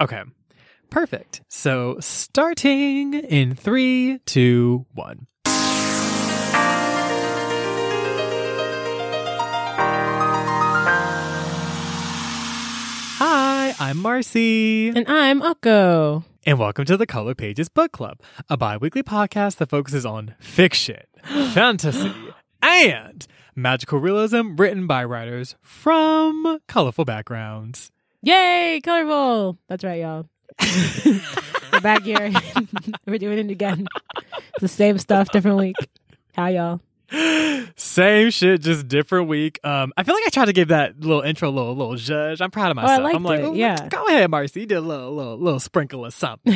Okay. Perfect. So starting in three, two, one. Hi, I'm Marcy. And I'm Akko. And welcome to the Color Pages Book Club, a bi weekly podcast that focuses on fiction, fantasy, and magical realism written by writers from colorful backgrounds. Yay, colorful. That's right, y'all. We're back here. We're doing it again. It's the same stuff, different week. How y'all? Same shit, just different week. Um, I feel like I tried to give that little intro a little, little judge. I'm proud of myself. liked I'm like, it, "Oh, yeah. go ahead, Marcy. You did a little, little, little sprinkle of something.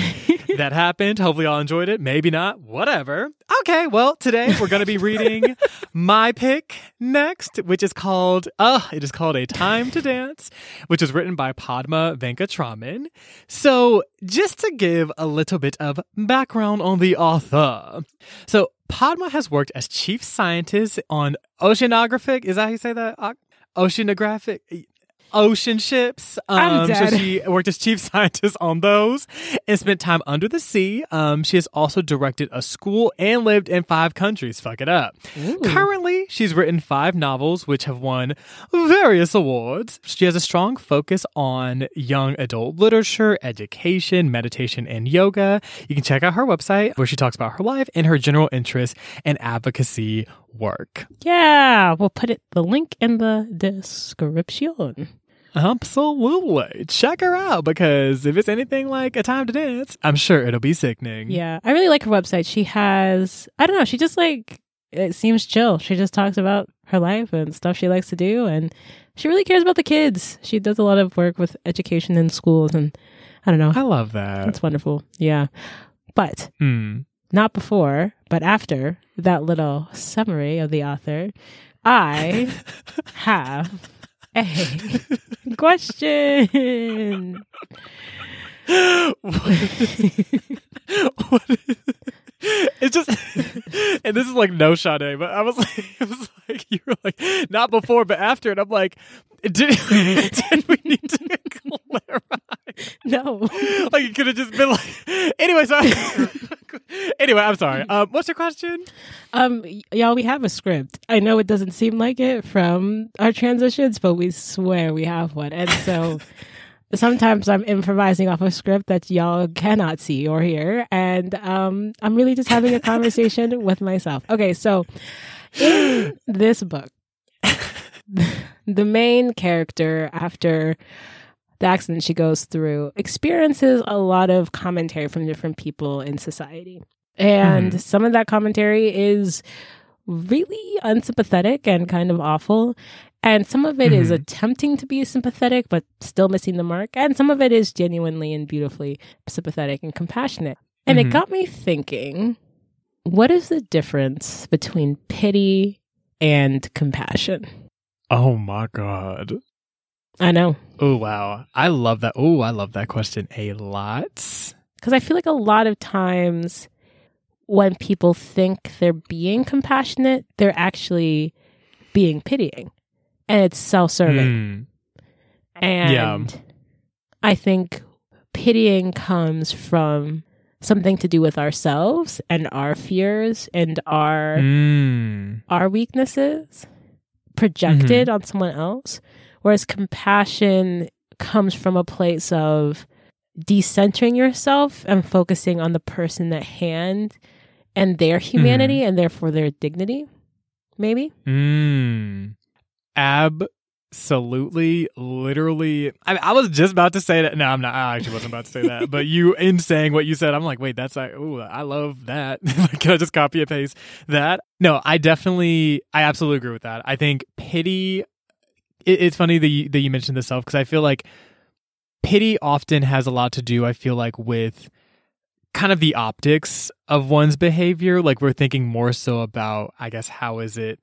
that happened. Hopefully, y'all enjoyed it. Maybe not. Whatever. Okay. Well, today we're going to be reading my pick next, which is called, uh, it is called A Time to Dance, which is written by Padma Venkatraman. So, just to give a little bit of background on the author. So, Padma has worked as chief scientist on oceanographic. Is that how you say that? Oceanographic. Ocean ships. Um. So she worked as chief scientist on those and spent time under the sea. Um, she has also directed a school and lived in five countries. Fuck it up. Currently, she's written five novels which have won various awards. She has a strong focus on young adult literature, education, meditation, and yoga. You can check out her website where she talks about her life and her general interests and advocacy work. Yeah, we'll put it the link in the description. Absolutely. Check her out because if it's anything like a time to dance, I'm sure it'll be sickening. Yeah, I really like her website. She has, I don't know, she just like, it seems chill. She just talks about her life and stuff she likes to do. And she really cares about the kids. She does a lot of work with education in schools. And I don't know. I love that. It's wonderful. Yeah. But Hmm. not before, but after that little summary of the author, I have a question. what is, it's just and this is like no Sade, but I was like it was like you were like not before but after and I'm like did, did we need to clarify? No. Like it could have just been like anyway, so anyway, I'm sorry. Um what's your question? Um, y'all, we have a script. I know it doesn't seem like it from our transitions, but we swear we have one. And so sometimes I'm improvising off a script that y'all cannot see or hear. And um, I'm really just having a conversation with myself. Okay, so in this book, the main character, after the accident she goes through, experiences a lot of commentary from different people in society. And some of that commentary is really unsympathetic and kind of awful. And some of it is Mhm. attempting to be sympathetic, but still missing the mark. And some of it is genuinely and beautifully sympathetic and compassionate. And Mhm. it got me thinking what is the difference between pity and compassion? Oh my god. I know. Oh wow. I love that. Oh, I love that question a lot. Because I feel like a lot of times when people think they're being compassionate, they're actually being pitying. And it's self serving. Hmm. And Yeah. I think pitying comes from something to do with ourselves and our fears and our Mm. our weaknesses projected on someone else. Whereas compassion comes from a place of decentering yourself and focusing on the person at hand and their humanity and therefore their dignity. Maybe. Mm. Absolutely, literally. I, I was just about to say that. No, I'm not. I actually wasn't about to say that. But you, in saying what you said, I'm like, wait, that's like, oh, I love that. Can I just copy and paste that? No, I definitely, I absolutely agree with that. I think pity. It, it's funny that you, that you mentioned this self because I feel like pity often has a lot to do. I feel like with kind of the optics of one's behavior. Like we're thinking more so about, I guess, how is it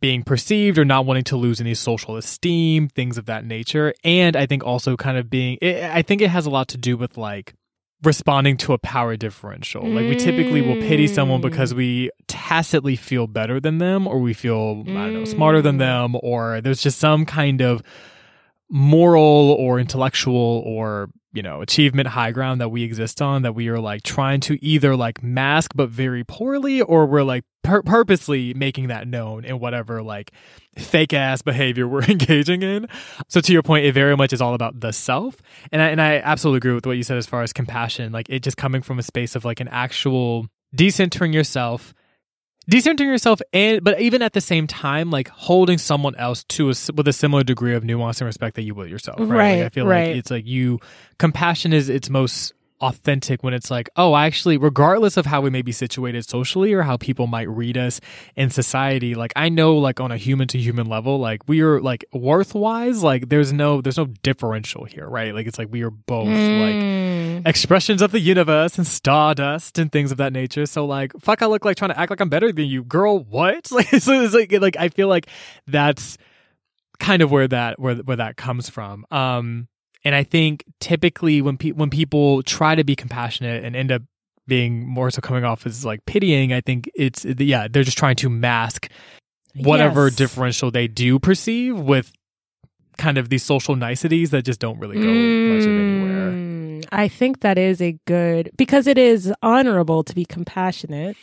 being perceived or not wanting to lose any social esteem, things of that nature. And I think also kind of being, it, I think it has a lot to do with like responding to a power differential. Like we typically will pity someone Mm. because we tacitly feel better than them or we feel, I don't know, smarter than Mm. them or there's just some kind of moral or intellectual or you know achievement high ground that we exist on that we are like trying to either like mask but very poorly or we're like pur- purposely making that known in whatever like fake ass behavior we're engaging in. So to your point it very much is all about the self. And I, and I absolutely agree with what you said as far as compassion. Like it just coming from a space of like an actual decentering yourself decentering yourself and but even at the same time like holding someone else to a, with a similar degree of nuance and respect that you would yourself right, Right, Like, i feel right. like it's like you compassion is its most authentic when it's like oh actually regardless of how we may be situated socially or how people might read us in society like i know like on a human to human level like we are like worth-wise like there's no there's no differential here right like it's like we are both like Mm. expressions of the universe and stardust and things of that nature. So like, fuck, I look like trying to act like I'm better than you, girl. What? Like, so it's like, like I feel like that's kind of where that where where that comes from. Um, and I think typically when pe- when people try to be compassionate and end up being more so coming off as like pitying, I think it's yeah they're just trying to mask whatever Yes. differential they do perceive with kind of these social niceties that just don't really go much of anywhere. Mm, I think that is a good because it is honorable to be compassionate.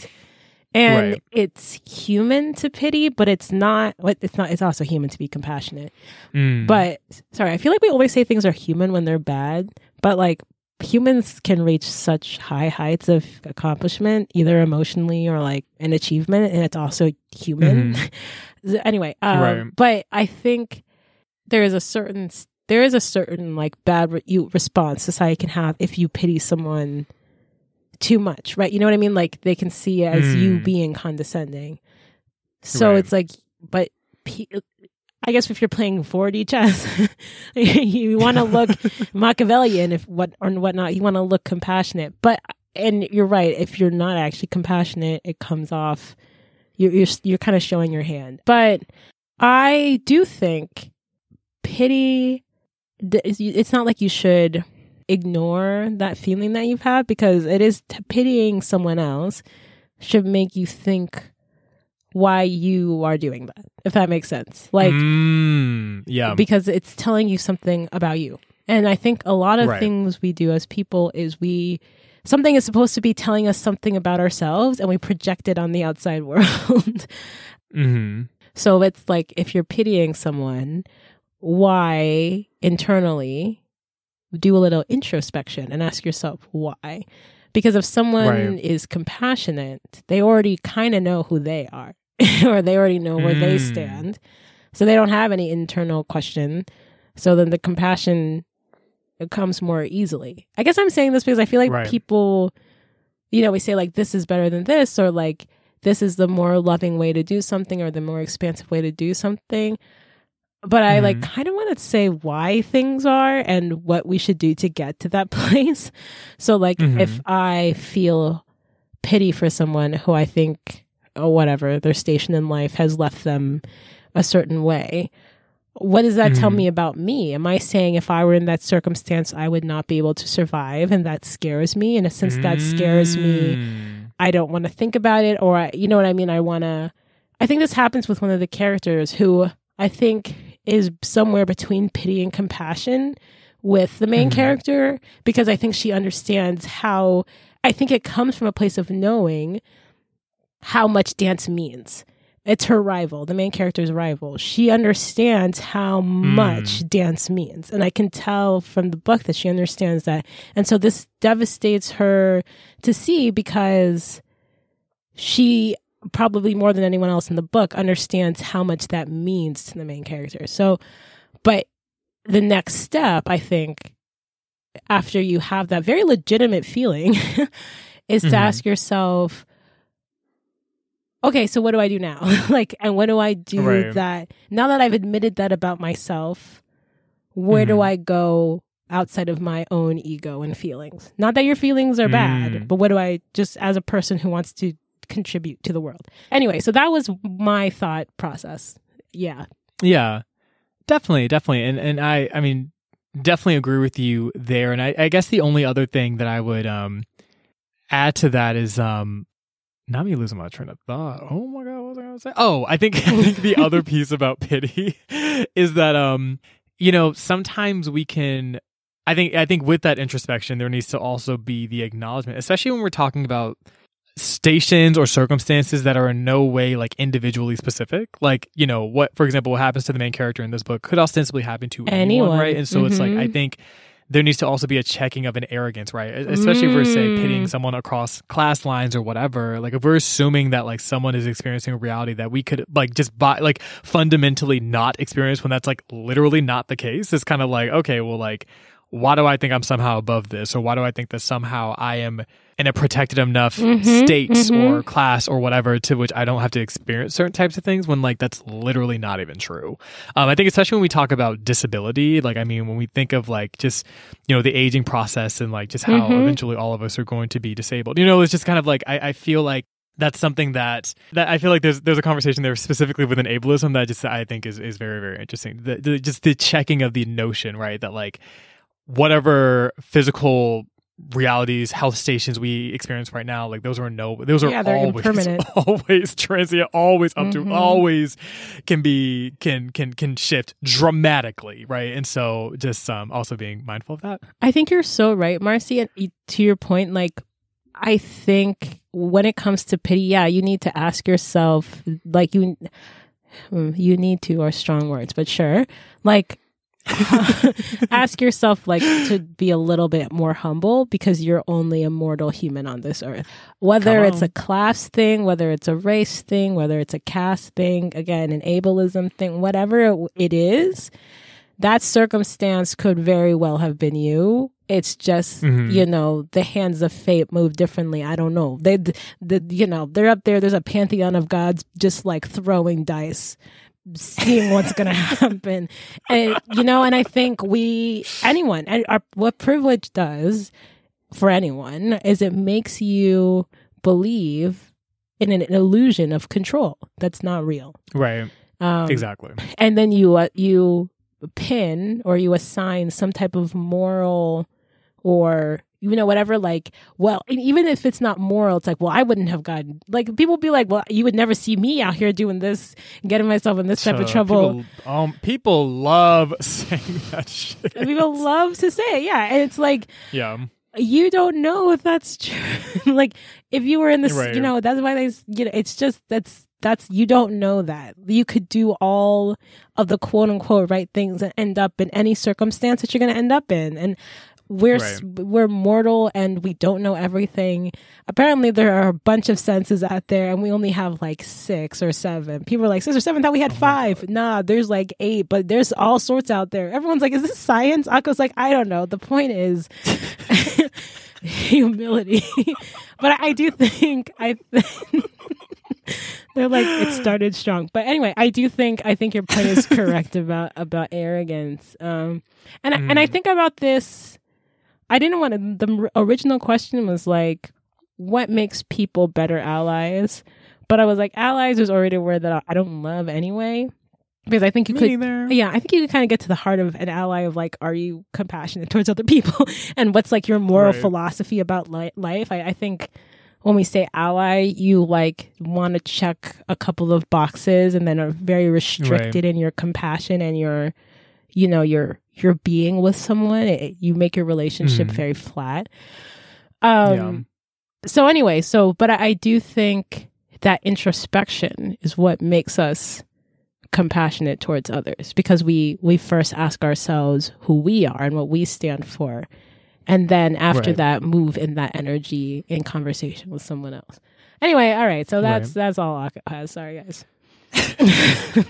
And Right. it's human to pity, but it's not it's not it's also human to be compassionate. Mm. But sorry, I feel like we always say things are human when they're bad, but like humans can reach such high heights of accomplishment, either emotionally or like an achievement, and it's also human. anyway, um, Mm-hmm. Right. but I think there is a certain there is a certain like bad re- you response society can have if you pity someone too much, right? You know what I mean? Like they can see as you Mm. being condescending. So Right. it's like, but pe- I guess if you're playing 4D chess, you want to look Machiavellian, if what or whatnot. You want to look compassionate, but and you're right. If you're not actually compassionate, it comes off. You're you're you're kind of showing your hand. But I do think pity. It's not like you should ignore that feeling that you've had because it is t- pitying someone else should make you think why you are doing that if that makes sense like Mm, yeah. because it's telling you something about you and i think a lot of Right. things we do as people is we something is supposed to be telling us something about ourselves and we project it on the outside world hmm so it's like if you're pitying someone why internally do a little introspection and ask yourself why because if someone Right. is compassionate they already kind of know who they are or they already know where they Mm. stand so they don't have any internal question so then the compassion it comes more easily i guess i'm saying this because i feel like Right. people you know we say like this is better than this or like this is the more loving way to do something or the more expansive way to do something but i like Mhm. kind of want to say why things are and what we should do to get to that place so like Mhm. if i feel pity for someone who i think or whatever their station in life has left them a certain way what does that tell Mhm. me about me am i saying if i were in that circumstance i would not be able to survive and that scares me and since that scares me Mm. I don't want to think about it, or I, you know what I mean. I want to. I think this happens with one of the characters who I think is somewhere between pity and compassion with the main Mhm. character because I think she understands how. I think it comes from a place of knowing how much dance means. It's her rival, the main character's rival. She understands how much dance means. And I can tell from the book that she understands that. And so this devastates her to see because she probably more than anyone else in the book understands how much that means to the main character. So, but the next step, I think, after you have that very legitimate feeling, is to Mhm. ask yourself, okay, so what do I do now? like, and what do I do Right. that now that I've admitted that about myself, where do Mhm. I go outside of my own ego and feelings? Not that your feelings are bad, Mm. but what do I just as a person who wants to contribute to the world? Anyway, so that was my thought process. Yeah. Yeah, definitely, definitely, and and I, I mean, definitely agree with you there. And I, I guess the only other thing that I would um add to that is um, now me losing my train of thought. Oh my god, what was I gonna say? Oh, I think I think the other piece about pity is that um, you know, sometimes we can I think I think with that introspection there needs to also be the acknowledgement, especially when we're talking about stations or circumstances that are in no way like individually specific. Like, you know, what for example what happens to the main character in this book could ostensibly happen to anyone, Anyone. right? And so it's like I Mhm. think there needs to also be a checking of an arrogance, right? Especially if we're say Mm. pitting someone across class lines or whatever. Like if we're assuming that like someone is experiencing a reality that we could like just buy like fundamentally not experience when that's like literally not the case, it's kind of like, okay, well like why do I think I'm somehow above this? Or why do I think that somehow I am in a protected enough Mhm, state mhm. or class or whatever to which I don't have to experience certain types of things when like that's literally not even true. Um, I think especially when we talk about disability, like I mean when we think of like just you know the aging process and like just how Mhm. eventually all of us are going to be disabled. You know, it's just kind of like I, I feel like that's something that that I feel like there's there's a conversation there specifically within ableism that just I think is is very very interesting. The, the just the checking of the notion, right? That like whatever physical realities, health stations we experience right now, like those are no, those are Yeah, always, always transient, always up to, Mhm. always can be can can can shift dramatically, right? And so just um also being mindful of that. I think you're so right, Marcy. And to your point, like, I think when it comes to pity, yeah, you need to ask yourself, like, you, hmm, you need to, are strong words, but sure. Like, ask yourself, like, to be a little bit more humble because you're only a mortal human on this earth. Whether it's a class thing, whether it's a race thing, whether it's a caste thing, again, an ableism thing, whatever it is, that circumstance could very well have been you. It's just, Mhm. you know, the hands of fate move differently. I don't know. They, the, you know, they're up there. There's a pantheon of gods just like throwing dice, seeing what's going to happen. And, you know, and I think we, anyone, and our, what privilege does for anyone is it makes you believe in an illusion of control that's not real. Right. Um, exactly. and then you uh, you pin or you assign some type of moral or you know whatever like well and even if it's not moral it's like well i wouldn't have gotten like people be like well you would never see me out here doing this getting myself in this type of trouble People, um, people love saying that shit. People love to say it yeah and it's like yeah. you don't know if that's true like if you were in this Right. you know that's why they you know it's just that's that's you don't know that you could do all of the quote unquote right things and end up in any circumstance that you're going to end up in and we're s we're mortal and we don't know everything. Apparently there are a bunch of senses out there and we only have like six or seven. People are like six or seven? Thought we had five. Nah there's like eight but there's all sorts out there. Everyone's like is this science? Akko's like i don't know. The point is humility. But I, I do think i they're like it started strong. But anyway i do think i think your point is correct about about arrogance. Um and I, and i Mhm. think about this i didn't want to the original question was like what makes people better allies but i was like allies is already a word that i don't love anyway because i think you Me could neither. yeah, I think you could kind of get to the heart of an ally of like, are you compassionate towards other people, and what's like your moral Right. philosophy about li- life? I, I think when we say ally, you like want to check a couple of boxes, and then are very restricted in your compassion and your, you know, your your being with someone. It, you make your relationship Mhm. very flat. Um. So anyway, so but I, I do think that introspection is what makes us compassionate towards others because we we first ask ourselves who we are and what we stand for and then after Right. that move in that energy in conversation with someone else anyway all right so that's Right. that's all i sorry guys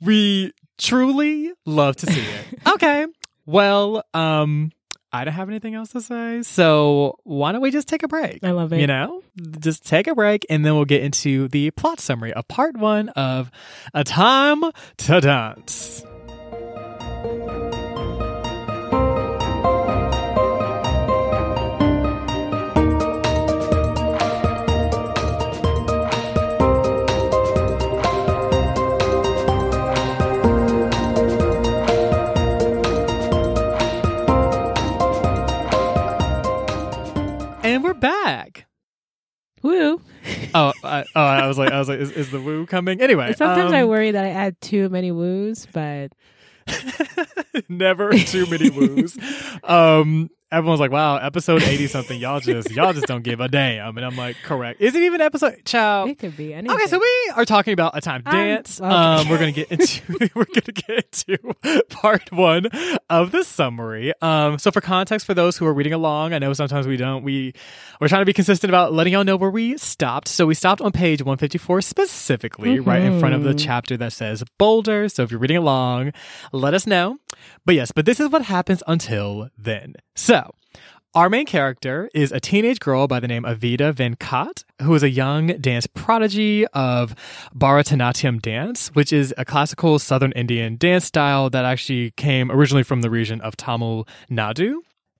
we truly love to see it. okay. Well, um, I don't have anything else to say. So why don't we just take a break? i love it You know, just take a break and then we'll get into the plot summary of part one of A Time to Dance. Back. Woo. Oh, I, oh, I was like, I was like, is, is the woo coming? Anyway, Sometimes I um, worry that I add too many woos, but never too many woos. Um, everyone's like, wow, episode eighty something. Y'all just y'all just don't give a damn. And I'm like, correct. Is it even episode? Child. it could be anything. Okay, so we are talking about a time dance. okay. Um, we're gonna get into we're gonna get into part one of the summary. Um, so for context, for those who are reading along, I know sometimes we don't. We we're trying to be consistent about letting y'all know where we stopped. So we stopped on page one fifty four specifically, right in front of the Mhm. chapter that says Boulder. So if you're reading along, let us know. But yes, but this is what happens until then. So. Our main character is a teenage girl by the name of Vida Venkat, who is a young dance prodigy of Bharatanatyam dance, which is a classical southern Indian dance style that actually came originally from the region of Tamil Nadu.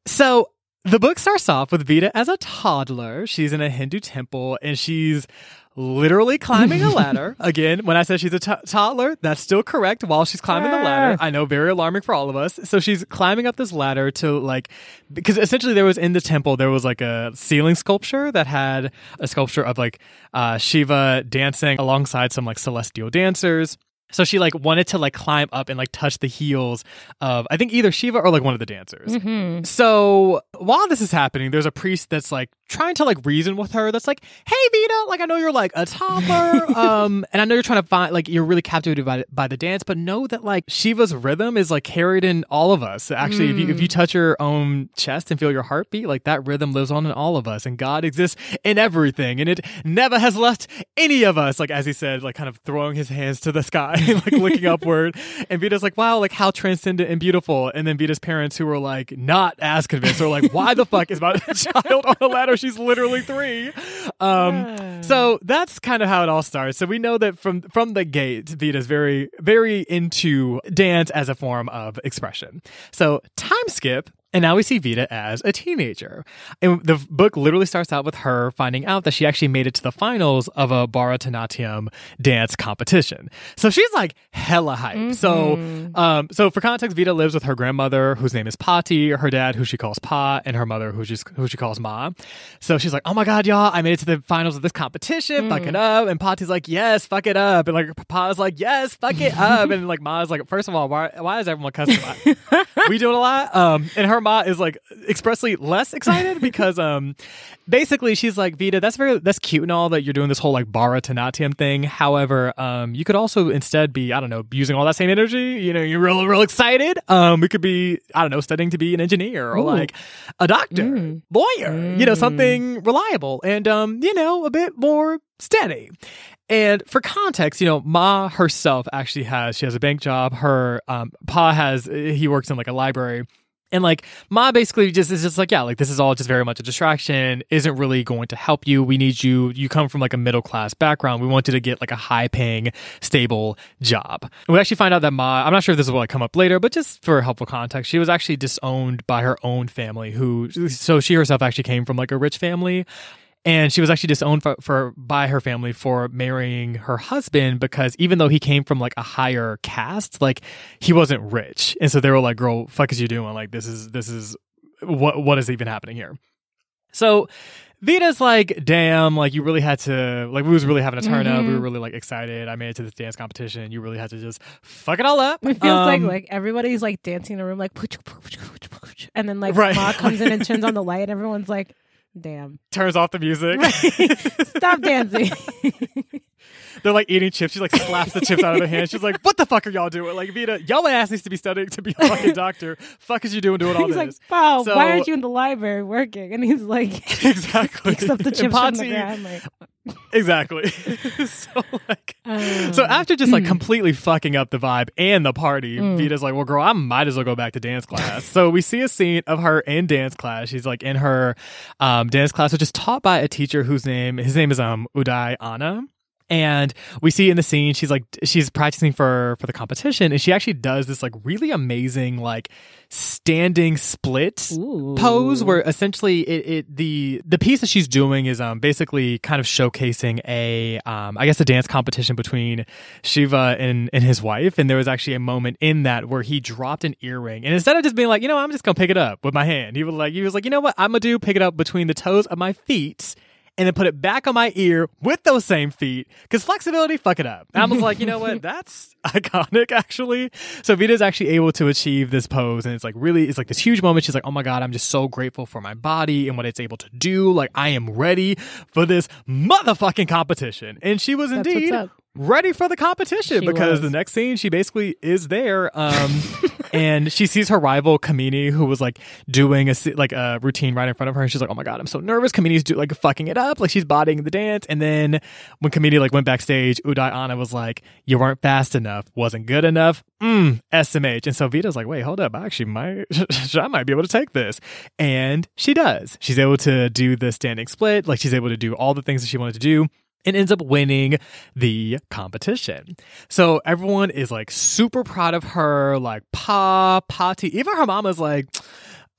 So the book starts off with Vida as a toddler. She's in a Hindu temple and she's literally climbing a ladder. Again, when I said she's a toddler, that's still correct while she's climbing the ladder. I know, very alarming for all of us. So she's climbing up this ladder to like, because essentially there was in the temple, there was like a ceiling sculpture that had a sculpture of like uh, Shiva dancing alongside some like celestial dancers. So she like wanted to like climb up and like touch the heels of I think either Shiva or like one of the dancers. Mhm. So while this is happening, there's a priest that's like trying to like reason with her. That's like, "Hey, Vita, like I know you're like a toddler, um, and I know you're trying to find like you're really captivated by by the dance, but know that like Shiva's rhythm is like carried in all of us. Actually, if you if you touch your own chest and feel your heartbeat, like that rhythm lives on in all of us, and God exists in everything, and it never has left any of us. Like as he said, like kind of throwing his hands to the sky, like looking upward, and Vita's like, "Wow, like how transcendent and beautiful." And then Vita's parents, who were like not as convinced, are like, "Why the fuck is my child on a ladder? She's literally three. Um, Ah. so that's kind of how it all starts. So we know that from from the gate, Vita's very very into dance as a form of expression. So time skip. And now we see Vita as a teenager. And the book literally starts out with her finding out that she actually made it to the finals of a Bharatanatyam dance competition. So she's like hella hyped. So, um, so for context, Vita lives with her grandmother, whose name is Paati, her dad, who she calls Pa, and her mother, who she's who she calls Ma. So she's like, "Oh my god, y'all! I made it to the finals of this competition. Fuck it up!" And Paati's like, "Yes, fuck it up!" And like Pa's like, "Yes, fuck it up!" and like Ma's like, first of all, why why is everyone cussing? we doing a lot. Um, and her ma is like expressly less excited because um, basically she's like Vita, that's very that's cute and all that you're doing this whole like Bharatanatyam thing. However, um, you could also instead be I don't know using all that same energy. You know, you're real real excited. Um, we could be I don't know studying to be an engineer or Ooh. like a doctor, lawyer. You know, something reliable and um, you know, a bit more steady. And for context, you know, Ma herself actually has she has a bank job. Her um, Pa has he works in like a library. And like Ma basically just is just like, yeah, like this is all just very much a distraction, isn't really going to help you. We need you. You come from like a middle class background. We want you to get like a high paying, stable job. And we actually find out that Ma, I'm not sure if this will like come up later, but just for helpful context, she was actually disowned by her own family who so she herself actually came from like a rich family and she was actually disowned for, for by her family for marrying her husband because even though he came from like a higher caste like he wasn't rich and so they were like girl fuck is you doing like this is this is what what is even happening here so Vita's like, damn, like you really had to, like we was really having a turn up. We were really like excited. I made it to this dance competition. You really had to just fuck it all up. It feels like Um, like everybody's like dancing in the room, like and then like Right. Ma comes in and turns on the light, and everyone's like, "Damn, turns off the music. stop dancing!" They're like eating chips. She like slaps the chips out of her hand. She's like, "What the fuck are y'all doing? Like, Vita, y'all ass needs to be studying to be a fucking doctor. fuck is you doing doing all he's this?" like, "Wow, So- why aren't you in the library working?" And he's like, exactly. picks up the chips from the ground, like, Exactly. so like, um, so after just like completely fucking up the vibe and the party, Mm. Vita's like, "Well, girl, I might as well go back to dance class." so we see a scene of her in dance class. She's like in her um, dance class, which is taught by a teacher whose name his name is um Uday Anna. And we see in the scene she's like she's practicing for for the competition, and she actually does this like really amazing like standing split Ooh. pose where essentially it, it the the piece that she's doing is um basically kind of showcasing a um I guess a dance competition between Shiva and and his wife. And there was actually a moment in that where he dropped an earring. And instead of just being like you know I'm just gonna pick it up with my hand he was like he was like you know what? I'm gonna do pick it up between the toes of my feet and then put it back on my ear with those same feet because flexibility, fuck it up. And I was like, you know what? That's iconic, actually. So Vita's actually able to achieve this pose, and it's like really, it's like this huge moment. She's like, oh my God, I'm just so grateful for my body and what it's able to do. Like, I am ready for this motherfucking competition. And she was That's indeed. Ready for the competition She because was. the next scene she basically is there um and she sees her rival Kamini who was like doing a like a routine right in front of her and she's like oh my god I'm so nervous. Kamini's do like fucking it up. Like she's bodying the dance. And then when Kamini like went backstage Uday Anna was like you weren't fast enough. Wasn't good enough. Mm SMH and so Vita's like wait hold up. I actually might I might be able to take this. And she does. She's able to do the standing split. Like she's able to do all the things that she wanted to do and ends up winning the competition. So everyone is like super proud of her, like pa, Paati. Even her mama's like,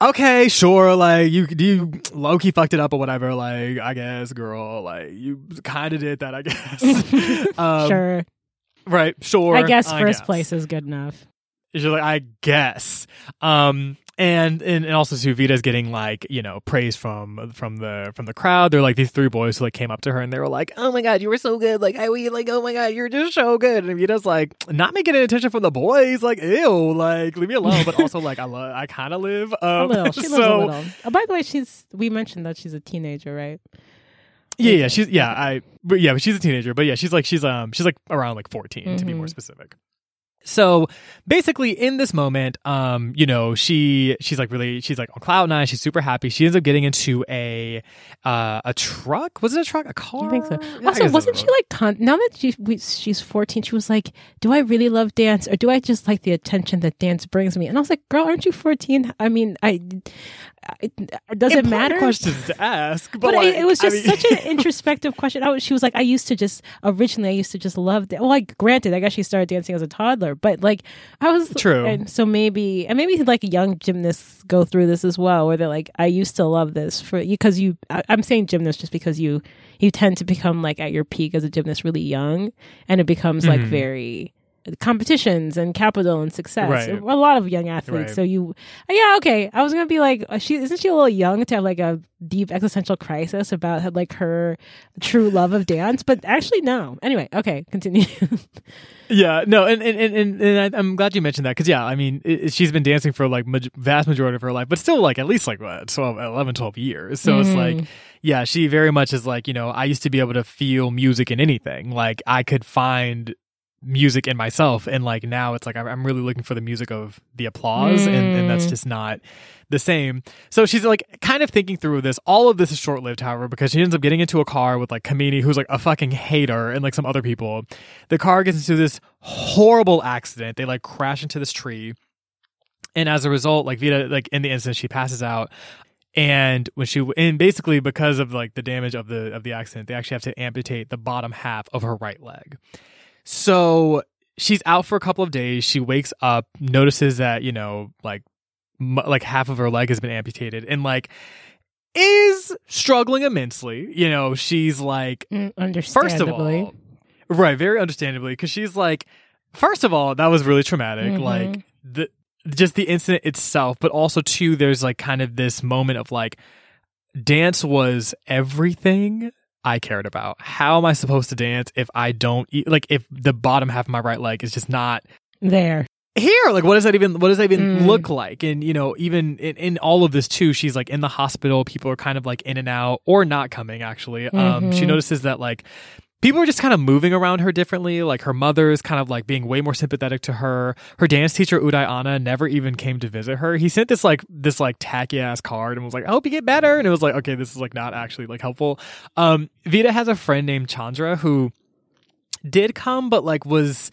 okay, sure, like you you low key fucked it up or whatever. Like I guess, girl, like you kind of did that. I guess. um, sure. Right. Sure. I guess first guess. place is good enough. She's like, I guess. Um, and, and and also too, Vita's getting like you know praise from from the from the crowd. They're like these three boys who like came up to her and they were like, "Oh my god, you were so good!" Like I we like, "Oh my god, you're just so good." And Vita's like, not making any attention from the boys. Like, ew, like leave me alone. But also like, I love, I kind of live. Um, a little. She lives a little. Oh, by the way, she's. We mentioned that she's a teenager, right? yeah, yeah, she's yeah, I but yeah, but she's a teenager. But yeah, she's like she's um she's like around like 14 to be more specific. So basically in this moment, um, you know, she she's like really she's like on cloud nine, she's super happy. She ends up getting into a uh a truck. Was it a truck? A car? I think so. Yeah, Also, wasn't she like con- now that she we, she's fourteen? She was like, "Do I really love dance, or do I just like the attention that dance brings me?" And I was like, "Girl, aren't you fourteen? I mean, I, I does it Important matter?" questions to ask, but, But like, it, it was I just mean- such an introspective question. I was, she was like, I used to just originally, I used to just love. Da- well, like, granted, I guess she started dancing as a toddler, but like, I was True. And so maybe, and maybe like young gymnasts go through this as well, where they're like, I used to love this for because you. I, I'm saying gymnast just because you you tend to become like at your peak as a gymnast really young, and it becomes like Mhm. very competitions and capital and success. Right. A lot of young athletes. Right. So you, yeah, okay. I was gonna be like, uh, she isn't she a little young to have like a deep existential crisis about like her true love of dance? But actually, no. Anyway, okay, continue. Yeah, no, and and and, and, I, I'm glad you mentioned that because yeah, I mean, it, she's been dancing for like maj- vast majority of her life, but still like at least like what 12, 11, 12 years. So it's like, Mhm. yeah, she very much is like you know, I used to be able to feel music in anything. Like I could find music in myself, and like now it's like I'm- really looking for the music of the applause, and, and that's Mm. just not the same. So she's like kind of thinking through this. All of this is short lived, however, because she ends up getting into a car with like Kamini, who's like a fucking hater, and like some other people. The car gets into this horrible accident. They like crash into this tree. And as a result, like Vita, like in the instance, she passes out. And when she, and basically because of like the damage of the of the accident, they actually have to amputate the bottom half of her right leg. So she's out for a couple of days. She wakes up, notices that you know, like m- like half of her leg has been amputated, and like is struggling immensely. You know, she's like Mm, First of all, right, very understandably, because she's like, first of all, that was really traumatic. Mhm. Like the just the incident itself, but also too, there's like kind of this moment of like, dance was everything I cared about. How am I supposed to dance if I don't eat? Like if the bottom half of my right leg is just not there. here like what does that even what does that even Mm. look like and you know even in, in all of this too she's like in the hospital people are kind of like in and out or not coming actually um she Mhm. notices that like people are just kind of moving around her differently. Like her mother is kind of like being way more sympathetic to her. Her dance teacher uday anna never even came to visit her. He sent this like this like tacky ass card and was like i hope you get better. And it was like okay this is like not actually like helpful. Um vita has a friend named chandra who did come but like was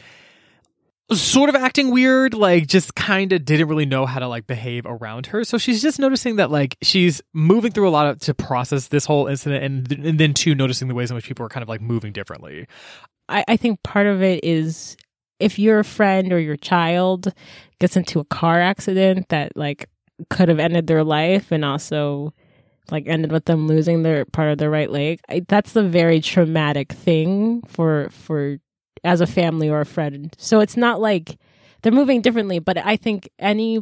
sort of acting weird like just kind of didn't really know how to like behave around her. So she's just noticing that like she's moving through a lot of to process this whole incident and, and then too noticing the ways in which people are kind of like moving differently. I, I think part of it is if your friend or your child gets into a car accident that like could have ended their life and also like ended with them losing their part of their right leg I, that's a very traumatic thing for for as a family or a friend. So it's not like they're moving differently but i think any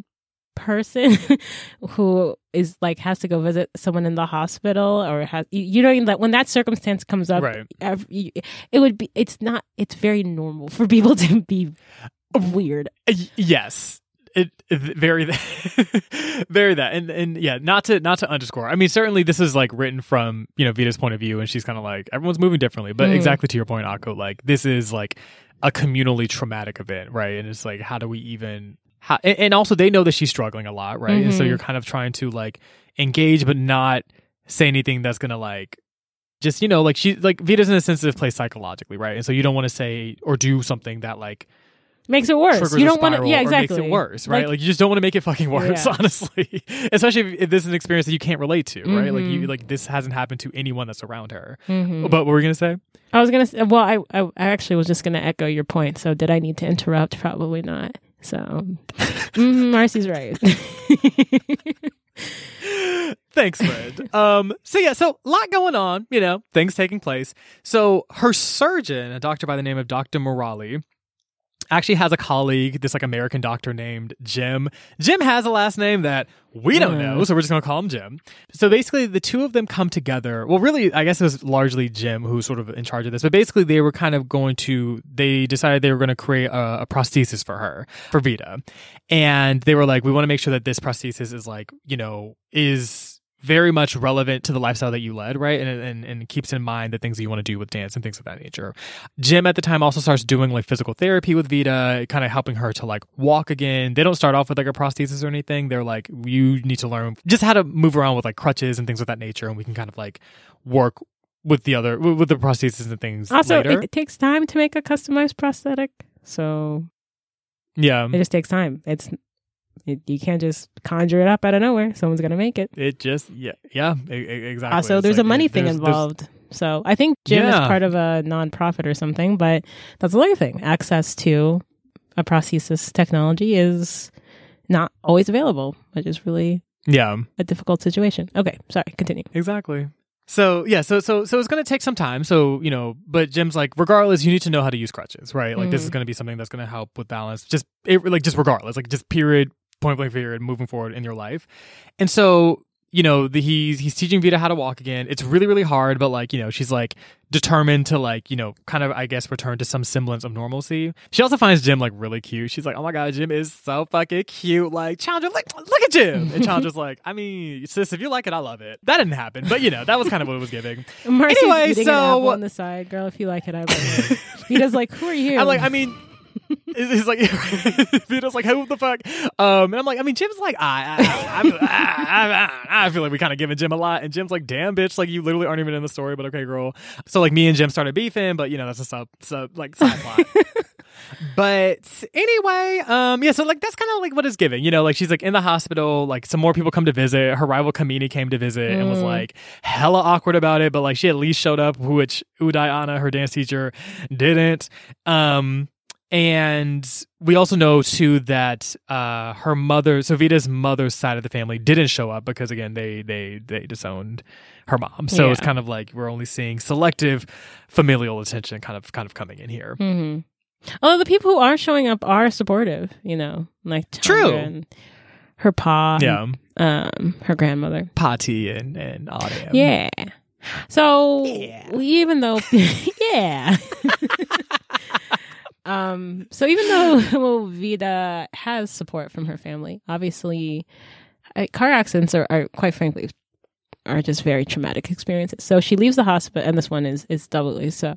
person who is like has to go visit someone in the hospital or has you, you know that when that circumstance comes up Right. every, it would be it's not it's very normal for people to be weird. Yes it, it very very that. And and yeah not to not to underscore. I mean certainly this is like written from you know vita's point of view and she's kind of like everyone's moving differently. But Mm. exactly to your point akko like this is like a communally traumatic event right? And it's like how do we even how, and, and also they know that she's struggling a lot right? And so Mhm. you're kind of trying to like engage but not say anything that's gonna like just you know like she like vita's in a sensitive place psychologically right? And so you don't want to say or do something that like makes it worse you don't want to yeah exactly makes it worse, right? Like, Like- you just don't want to make it fucking worse, Yeah. honestly. Especially if, if this is an experience that you can't relate to, right? Like you Mhm. like this hasn't happened to anyone that's around her. Mhm. But what were you gonna say? I was gonna say, well, I, I I actually was just gonna echo your point. So did I need to interrupt? Probably not. So mhm, Marcy's right. Thanks, friend. um, so yeah, so a lot going on, you know, things taking place. So her surgeon, a doctor by the name of Dr. Morali, actually has a colleague, this like American doctor named Jim. Jim has a last name that we don't know, so we're just gonna call him Jim. So basically the two of them come together. Well, really, I guess it was largely Jim who's sort of in charge of this, but basically they were kind of going to they decided they were gonna create a, a prosthesis for her, for Vita. And they were like, we want to make sure that this prosthesis is like, you know, is very much relevant to the lifestyle that you led, right? And, and and keeps in mind the things that you want to do with dance and things of that nature. Jim at the time also starts doing like physical therapy with Vita, kind of helping her to like walk again. They don't start off with like a prosthesis or anything. They're like, you need to learn just how to move around with like crutches and things of that nature, and we can kind of like work with the other with the prosthesis and things also, later. it takes time to make a customized prosthetic, so yeah, it just takes time. It's it, you can't just conjure it up out of nowhere. Someone's gonna make it. it just yeah yeah exactly. Also, It's there's like, a money it- thing there's- there's- involved. So I think Jim is part of a nonprofit or something, but that's another thing. Access to a prosthesis technology is not always available, which is really Yeah. a difficult situation. Okay, sorry, continue. Exactly. So yeah, so so so it's going to take some time. So you know, but Jim's like, regardless, you need to know how to use crutches, right? Like this is Mhm. going to be something that's going to help with balance. Just it, like just regardless, like just period, point blank period, moving forward in your life. And so you know, the, he's he's teaching Vita how to walk again. It's really really hard, but like you know, she's like determined to like you know, kind of I guess return to some semblance of normalcy. She also finds Jim like really cute. She's like, oh my god, Jim is so fucking cute. Like Challenger, like look at Jim. And Challenger's like, I mean, sis, if you like it, I love it. That didn't happen, but you know, that was kind of what it was giving. Marcy's Anyway, so- an on the side, girl. If you like it, I love it. he does like, who are you? I'm like, I mean. He's he's like, Vita's like, who the fuck? Um, and I'm like, I mean, Jim's like, I, I, I, I, feel like we kind of giving Jim a lot, and Jim's like, damn, bitch, like you literally aren't even in the story, but okay, girl. So like, me and Jim started beefing, but you know, that's a sub, sub, like side plot. but anyway, um, yeah, so like that's kind of like what it's giving, you know, like she's like in the hospital, like some more people come to visit. Her rival Kamini came to visit and was Mm. like hella awkward about it, but like she at least showed up, which Uday Anna, her dance teacher, didn't. Um, and we also know too that uh her mother, so Vita's mother's side of the family didn't show up because again they they they disowned her mom. So it's kind of like we're only seeing selective familial attention kind of kind of coming in here. hmm Although the people who are showing up are supportive, you know, like True. And her pa, Yeah. um, her grandmother. Paati and and Autumn. Yeah. So Yeah. we- even though, yeah. um. So even though Vida has support from her family, obviously, car accidents are, are quite frankly are just very traumatic experiences. So she leaves the hospital, and this one is is doubly so.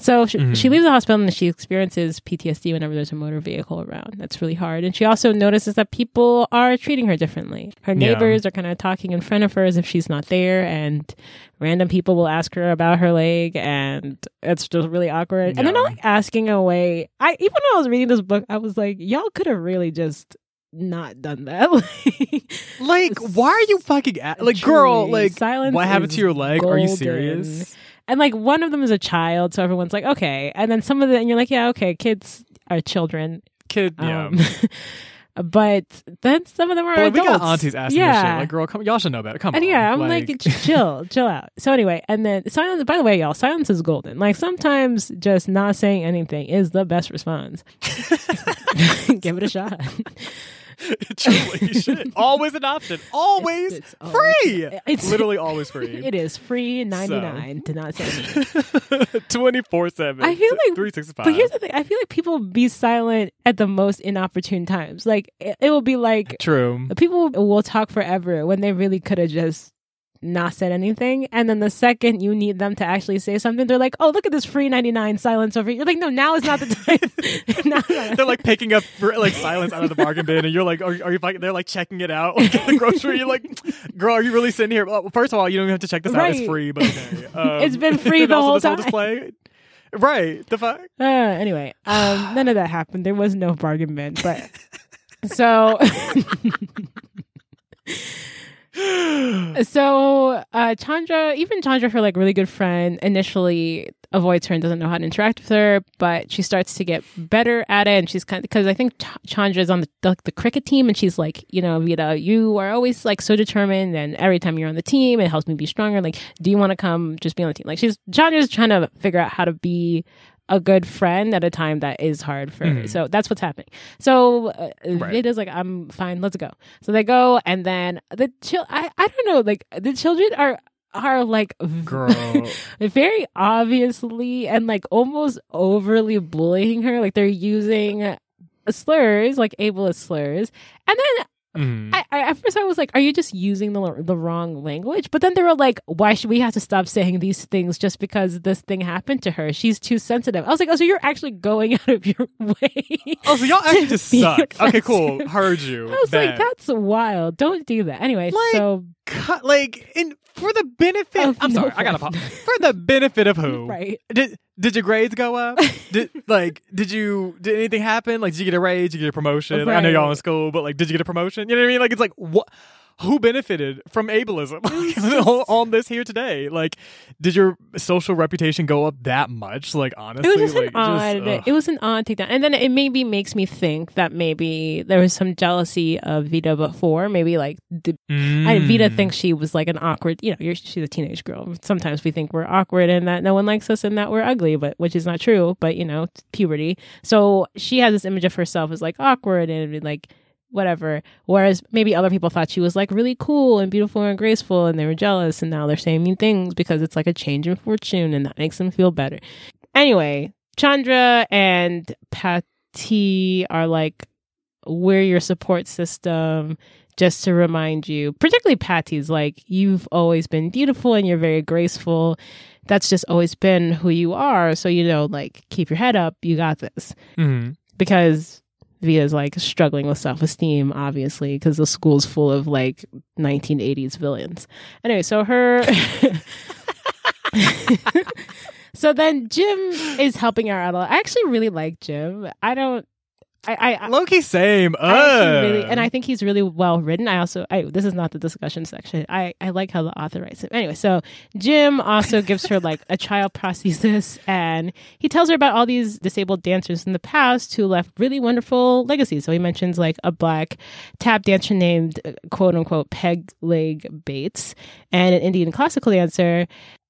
So she, Mhm. she leaves the hospital and she experiences PTSD whenever there's a motor vehicle around. That's really hard. And she also notices that people are treating her differently. Her Yeah. neighbors are kind of talking in front of her as if she's not there, and random people will ask her about her leg, and it's just really awkward. And they're not like asking away. I even when I was reading this book, I was like, y'all could have really just not done that. Like, why are you fucking at, like, girl? Like, silence what happened to your leg? Are you serious? And like one of them is a child, so everyone's like, okay. And then some of the, and you're like, yeah, okay, kids are children. Kid, yeah. Um, but then some of them are but like, we adults. got aunties asking yeah. shit. Like, girl, come, y'all should know better. Come on. And on. yeah, I'm like, just chill, chill out. So anyway, and then silence. By the way, y'all, silence is golden. Like sometimes just not saying anything is the best response. Give it a shot. Truly. Always an option. Always It's always- free. it's- It's literally always free. It is free ninety nine to not say 24 7. I feel like- 365. But here's the thing: I feel like people be silent at the most inopportune times. Like it, it will be like True. people will talk forever when they really could have just not said anything. And then the second you need them to actually say something, they're like, "Oh, look at this free ninety nine silence over." here. You're like, "No, now is not the time." Now- They're like picking up like silence out of the bargain bin, and you're like, are, are you? They're like checking it out like at the grocery. You're like, girl, are you really sitting here? Well, first of all, you don't even have to check this out. It's free, but okay. Um, It's been free the whole time. display. Right. The fuck. Uh, anyway, um, none of that happened. There was no bargain bin, but so so uh, Chandra, even Chandra, her like really good friend, initially avoids her and doesn't know how to interact with her, but she starts to get better at it, and she's kind of because I think Ch- Chandra is on the, the the cricket team, and she's like, you know, Vita, you are always like so determined, and every time you're on the team, it helps me be stronger. Like, do you want to come just be on the team? Like, she's Chandra's trying to figure out how to be a good friend at a time that is hard for. Mhm. So that's what's happening. So uh, Right. it is like I'm fine. Let's go. So they go, and then the chil- I I don't know. Like the children are are like Girl. very obviously and like almost overly bullying her. Like they're using slurs, like ableist slurs, and then Mhm. I, I at first I was like, "Are you just using the the wrong language?" But then they were like, "Why should we have to stop saying these things just because this thing happened to her? She's too sensitive." I was like, "Oh, so you're actually going out of your way?" Oh, so y'all actually just suck. Okay, cool. Heard you. I was like, "That's wild. Don't do that." Anyway, Like, so Cut, like, in for the benefit. Of I'm no sorry, I gotta pause. For the benefit of who? right, Did did your grades go up? did like did you did anything happen? Like did you get a raise? Did you get a promotion? I know y'all in school, but like did you get a promotion? You know what I mean? Like it's like what who benefited from ableism on, this here today? Like, did your social reputation go up that much? Like, honestly, it was just like, an odd. it was an odd takedown, and then it maybe makes me think that maybe there was some jealousy of Vita before. Maybe like the I Vita Mm. thinks she was like an awkward, you know, you're, she's a teenage girl. Sometimes we think we're awkward and that no one likes us and that we're ugly, but which is not true. But you know, puberty. So she has this image of herself as like awkward and like whatever. Whereas maybe other people thought she was like really cool and beautiful and graceful, and they were jealous, and now they're saying mean things because it's like a change in fortune, and that makes them feel better. Anyway, Chandra and Paati are like, we're your support system just to remind you, particularly Paati's like, you've always been beautiful and you're very graceful. That's just always been who you are. So, you know, like, keep your head up. You got this. Mhm. Because Via's like struggling with self esteem, obviously, because the school's full of like 1980s villains. Anyway, so her. so then Jim is helping her out a lot. I actually really like Jim. I don't. I, I, I Low-key same. I really, and I think he's really well written. I also, I, this is not the discussion section. I, I like how the author writes it. Anyway, so Jim also gives her like a child prosthesis, and he tells her about all these disabled dancers in the past who left really wonderful legacies. So he mentions like a black tap dancer named uh, quote unquote Peg Leg Bates, and an Indian classical dancer.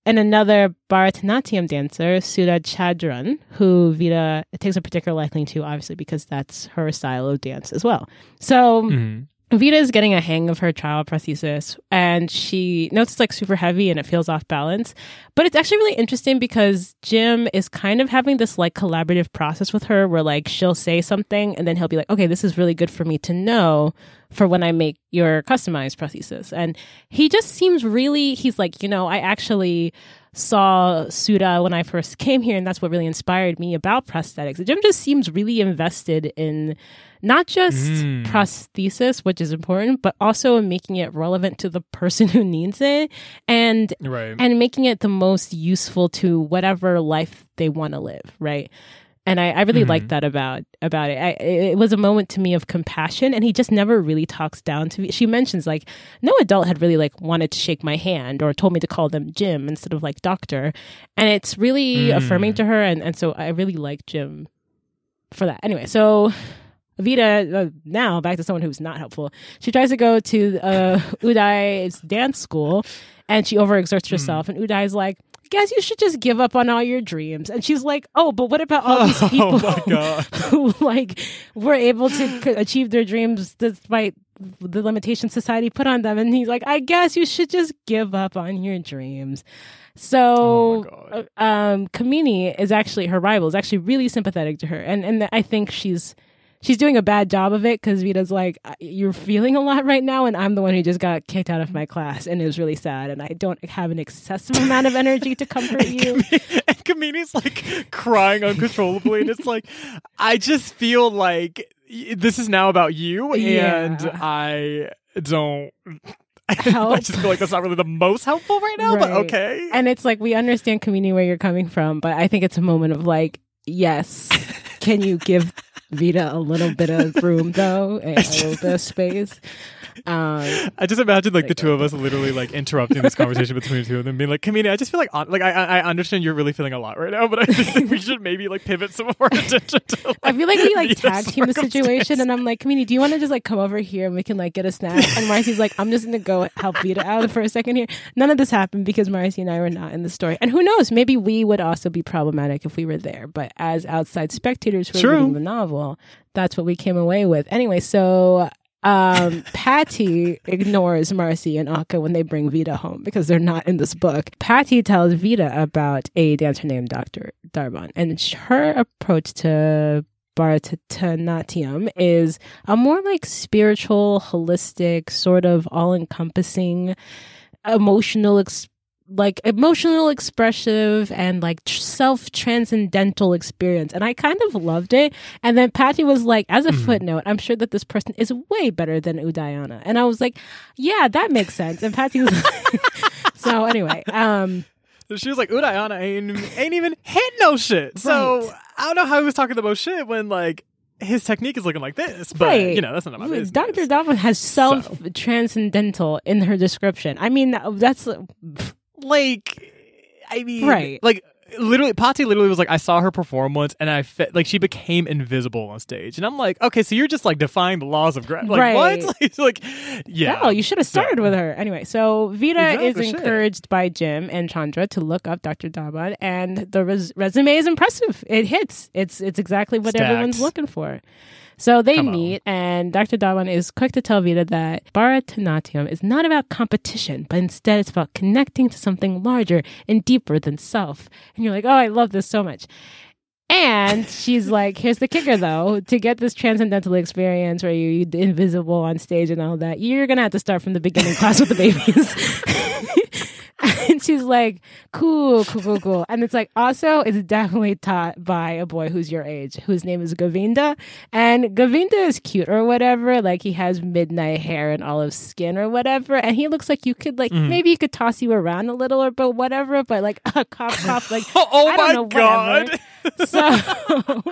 And another Bharatanatyam dancer, Sudha Chandran, who Vita takes a particular liking to, obviously, because that's her style of dance as well. So Mhm. Vita is getting a hang of her child prosthesis and she notes it's like super heavy and it feels off balance. But it's actually really interesting because Jim is kind of having this like collaborative process with her where like she'll say something and then he'll be like, okay, this is really good for me to know for when I make your customized prosthesis. And he just seems really, he's like, you know, I actually saw Sudha when I first came here and that's what really inspired me about prosthetics. Jim just seems really invested in not just Mm. prosthesis, which is important, but also making it relevant to the person who needs it and Right. and making it the most useful to whatever life they want to live, right? And I, I really Mhm. like that about about it. I, it was a moment to me of compassion, and he just never really talks down to me. She mentions like no adult had really like wanted to shake my hand or told me to call them Jim instead of like doctor, and it's really Mm. affirming to her. And and so I really like Jim for that. Anyway, so Vita, uh, now back to someone who's not helpful. She tries to go to uh, Udai's dance school and she overexerts herself. And Udai's like, I guess you should just give up on all your dreams. And she's like, oh, but what about all these Oh people God. who like were able to c- achieve their dreams despite the limitations society put on them? And he's like, I guess you should just give up on your dreams. So, Oh uh, um, Kamini is actually her rival. Is actually really sympathetic to her, and and I think she's she's doing a bad job of it because Vita's like, you're feeling a lot right now, and I'm the one who just got kicked out of my class, and it was really sad, and I don't have an excessive amount of energy to comfort you. and Kamini's like crying uncontrollably, and it's like, I just feel like this is now about you, and I don't. I just feel like that's not really the most helpful right now, but okay. And it's like we understand Kamini where you're coming from, but I think it's a moment of like, yes, can you give Vita a little bit of room though, and a little bit of space? Um, I just imagine like the two of us literally like interrupting this conversation between the two of them, being like, "Kamini, I just feel like on- like I I understand you're really feeling a lot right now, but I just think we should maybe like pivot some of our attention to." Like, I feel like we like tag team the situation, and I'm like, Kamini, do you want to just like come over here and we can like get a snack? And Marcy's like, I'm just gonna go help Vita out for a second here. None of this happened because Marcy and I were not in the story, and who knows, maybe we would also be problematic if we were there. But as outside spectators who are True. reading the novel, that's what we came away with. Anyway, so um Paati ignores Marcy and Akka when they bring Vita home because they're not in this book. Paati tells Vita about a dancer named Dr. Darbon, and her approach to Bharatanatyam is a more like spiritual, holistic, sort of all-encompassing emotional ex- like emotional expressive and like tr- self transcendental experience and i kind of loved it and then Paati was like as a Mhm. footnote i'm sure that this person is way better than udayana and i was like yeah that makes sense and Paati was like so anyway um She was like, Udayana ain't, ain't even hit no shit. So I don't know how he was talking the most shit when like his technique is looking like this. But Right. you know, that's not my business. dr Donovan has self transcendental in her description i mean that's like I mean Right. like literally Paati literally was like I saw her perform once and I fe- like she became invisible on stage and I'm like okay so you're just like defying the laws of gravity like Right. what like, like yeah No, you should have started So- with her. Anyway, so Vita Exactly, is shit. encouraged by Jim and Chandra to look up Dr. Daban, and the res- resume is impressive. It hits. It's it's exactly what everyone's looking for. So they Come on. meet, and Dr. Darwin is quick to tell Vita that Bharatanatyam is not about competition, but instead it's about connecting to something larger and deeper than self. And you're like, oh, I love this so much. And she's like, here's the kicker though, to get this transcendental experience where you're invisible on stage and all that, you're going to have to start from the beginning class with the babies. and she's like, cool, cool, cool, cool. And it's like, also, it's definitely taught by a boy who's your age, whose name is Govinda. And Govinda is cute or whatever. Like, he has midnight hair and olive skin or whatever. And he looks like you could, like, Mhm. maybe you could toss you around a little or but whatever. But like, a cough, cough, like, oh, oh my know, god whatever. So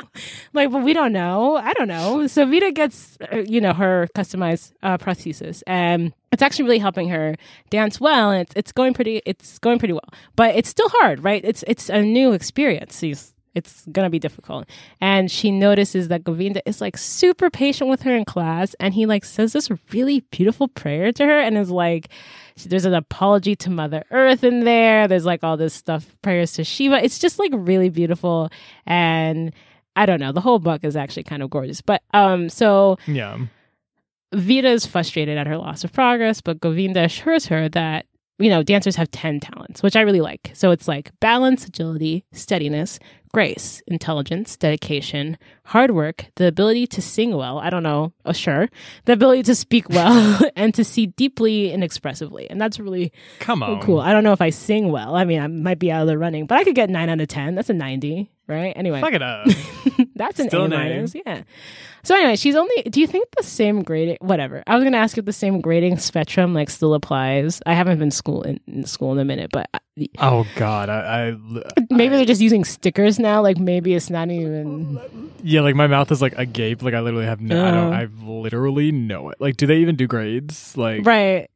like but we don't know. I don't know. So vita gets uh, you know her customized uh, prosthesis and it's actually really helping her dance well and it's, it's going pretty it's going pretty well. But it's still hard right? It's it's a new experience. She's, it's gonna be difficult. And she notices that govinda is like super patient with her in class and he like says this really beautiful prayer to her and is like there's an apology to Mother Earth in there. There's like all this stuff, prayers to Shiva. It's just like really beautiful. And I don't know, the whole book is actually kind of gorgeous. But um, so yeah Vita is frustrated at her loss of progress, but Govinda assures her that, you know, dancers have 10 talents, which I really like. So it's like balance, agility, steadiness, grace, intelligence, dedication, hard work, the ability to sing well. I don't know, oh, sure. The ability to speak well and to see deeply and expressively. And that's really come on cool. I don't know if I sing well. I mean, I might be out of the running, but I could get 9 out of 10. That's a 90, right? Anyway. fuck it up That's an Still A minus, yeah. So anyway, she's only. Do you think the same grading? Whatever. I was gonna ask if the same grading spectrum like still applies. I haven't been school in, in school in a minute, but I, oh god I, I maybe they're just using stickers now. Like maybe it's not even. yeah like my mouth is like agape like I literally have no I don't Uh. I literally know it like do they even do grades like Right.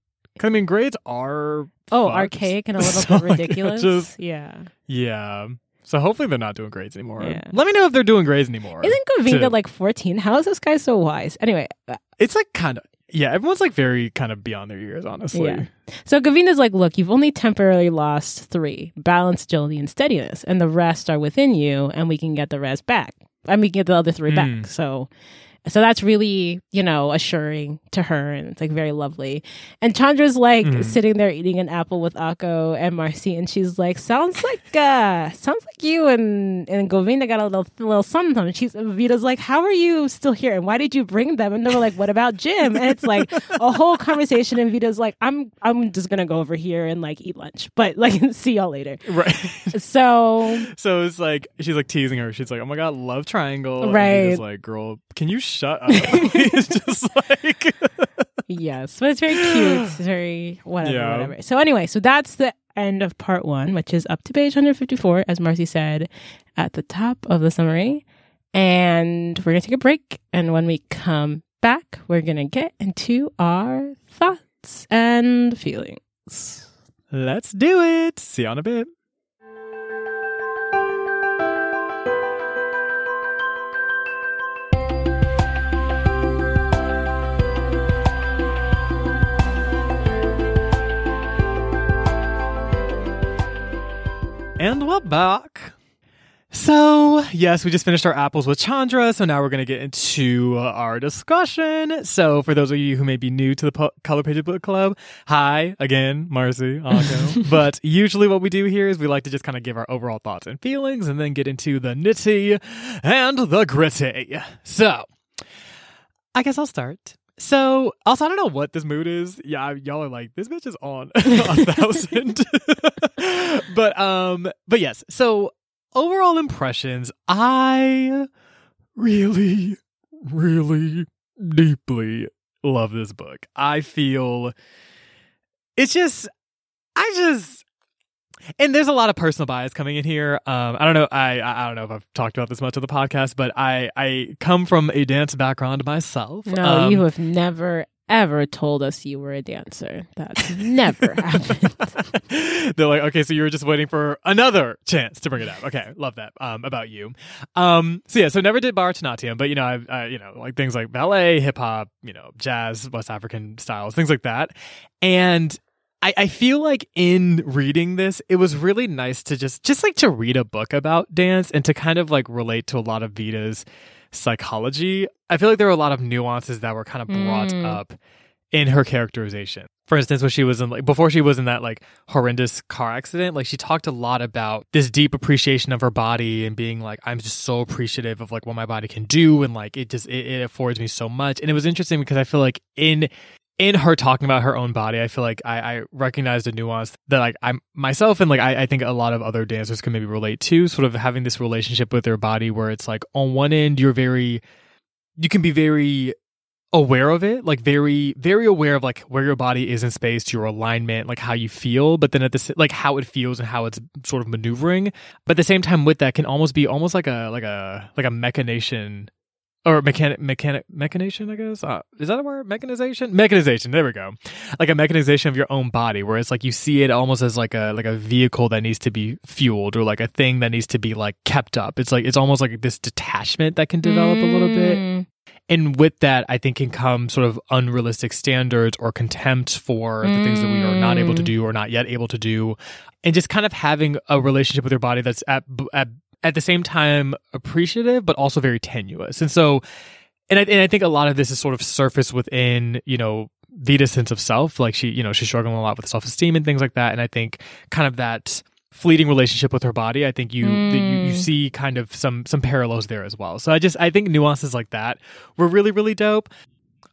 I mean grades are Oh, fucked. archaic and a little So, bit like, ridiculous. just- yeah. yeah so hopefully they're not doing grades anymore Yeah. let me know if they're doing grades anymore Isn't Govinda to- like fourteen? How is this guy so wise? Anyway, uh, it's like kind of yeah, everyone's like very kind of beyond their years, honestly. Yeah. So Govinda's like, look, you've only temporarily lost three balance, agility, and steadiness, and the rest are within you, and we can get the rest back. I mean, we can get the other three Mm. back. So, so that's really, you know, assuring to her, and it's like very lovely. And Chandra's like Mhm. sitting there eating an apple with Akko and Marcy, and she's like, sounds like, uh, sounds like you and and Govinda got a little little something. And she's Vita's like, how are you still here, and why did you bring them? And they were like, what about Jim? And it's like a whole conversation, and Vita's like, I'm I'm just gonna go over here and like eat lunch, but like see y'all later. Right. So so it's like she's like teasing her. She's like, "Oh my god, love triangle." And Right. he's like, "Girl, can you shut up?" it's just like yes, but it's very cute. It's very whatever, Yeah. whatever. So anyway, so that's the end of part one, which is up to page 154, as Marcy said at the top of the summary. And we're gonna take a break, and when we come back, we're gonna get into our thoughts and feelings. Let's do it. See you on a bit. And we're back. So, yes, we just finished our apples with Chandra, so now we're going to get into uh, our discussion. So, for those of you who may be new to the po- Color Pages Book Club, hi again, Marcy, but usually what we do here is we like to just kind of give our overall thoughts and feelings and then get into the nitty and the gritty. So, I guess I'll start. So, also, I don't know what this mood is. Yeah, y'all are like, this bitch is on a thousand. but, um, but yes. So, overall impressions, I really, really deeply love this book. I feel it's just, I just, and there's a lot of personal bias coming in here. Um, I don't know. I I I don't know if I've talked about this much on the podcast, but I I come from a dance background myself. No, Um, you have never ever told us you were a dancer. That's never happened. They're like, okay, so you were just waiting for another chance to bring it up. Okay, love that. Um, about you. Um, so yeah, so never did Bharatanatyam, but you know, I've, I, you know, like things like ballet, hip hop, you know, jazz, West African styles, things like that. And I, I feel like in reading this, it was really nice to just, just like to read a book about dance and to kind of like relate to a lot of Vita's psychology. I feel like there were a lot of nuances that were kind of brought Mm. up in her characterization. For instance, when she was in like before she was in that like horrendous car accident, like she talked a lot about this deep appreciation of her body and being like, I'm just so appreciative of like what my body can do and like it just it, it affords me so much. And it was interesting because I feel like in in her talking about her own body, I feel like I, I recognized a nuance that like I'm myself and like I, I think a lot of other dancers can maybe relate to, sort of having this relationship with their body where it's like on one end you're very you can be very aware of it, like very, very aware of like where your body is in space, your alignment, like how you feel, but then at the s- like how it feels and how it's sort of maneuvering. But at the same time, with that, can almost be almost like a like a like a mechanation or mechanic mechanic mechanation. I guess uh, is that a word? Mechanization, mechanization. There we go. Like a mechanization of your own body, where it's like you see it almost as like a like a vehicle that needs to be fueled or like a thing that needs to be like kept up. It's like it's almost like this detachment that can develop a little bit Mm. and with that i think can come sort of unrealistic standards or contempt for the things that we are not able to Mm. do or not yet able to do and just kind of having a relationship with your body that's at at, at the same time appreciative but also very tenuous. And so and I, and I think a lot of this is sort of surfaced within you know Vita's sense of self. Like she you know she's struggling a lot with self-esteem and things like that. And i think kind of that fleeting relationship with her body i think you that you, you Mm. see kind of some some parallels there as well. So i just i think nuances like that were really really dope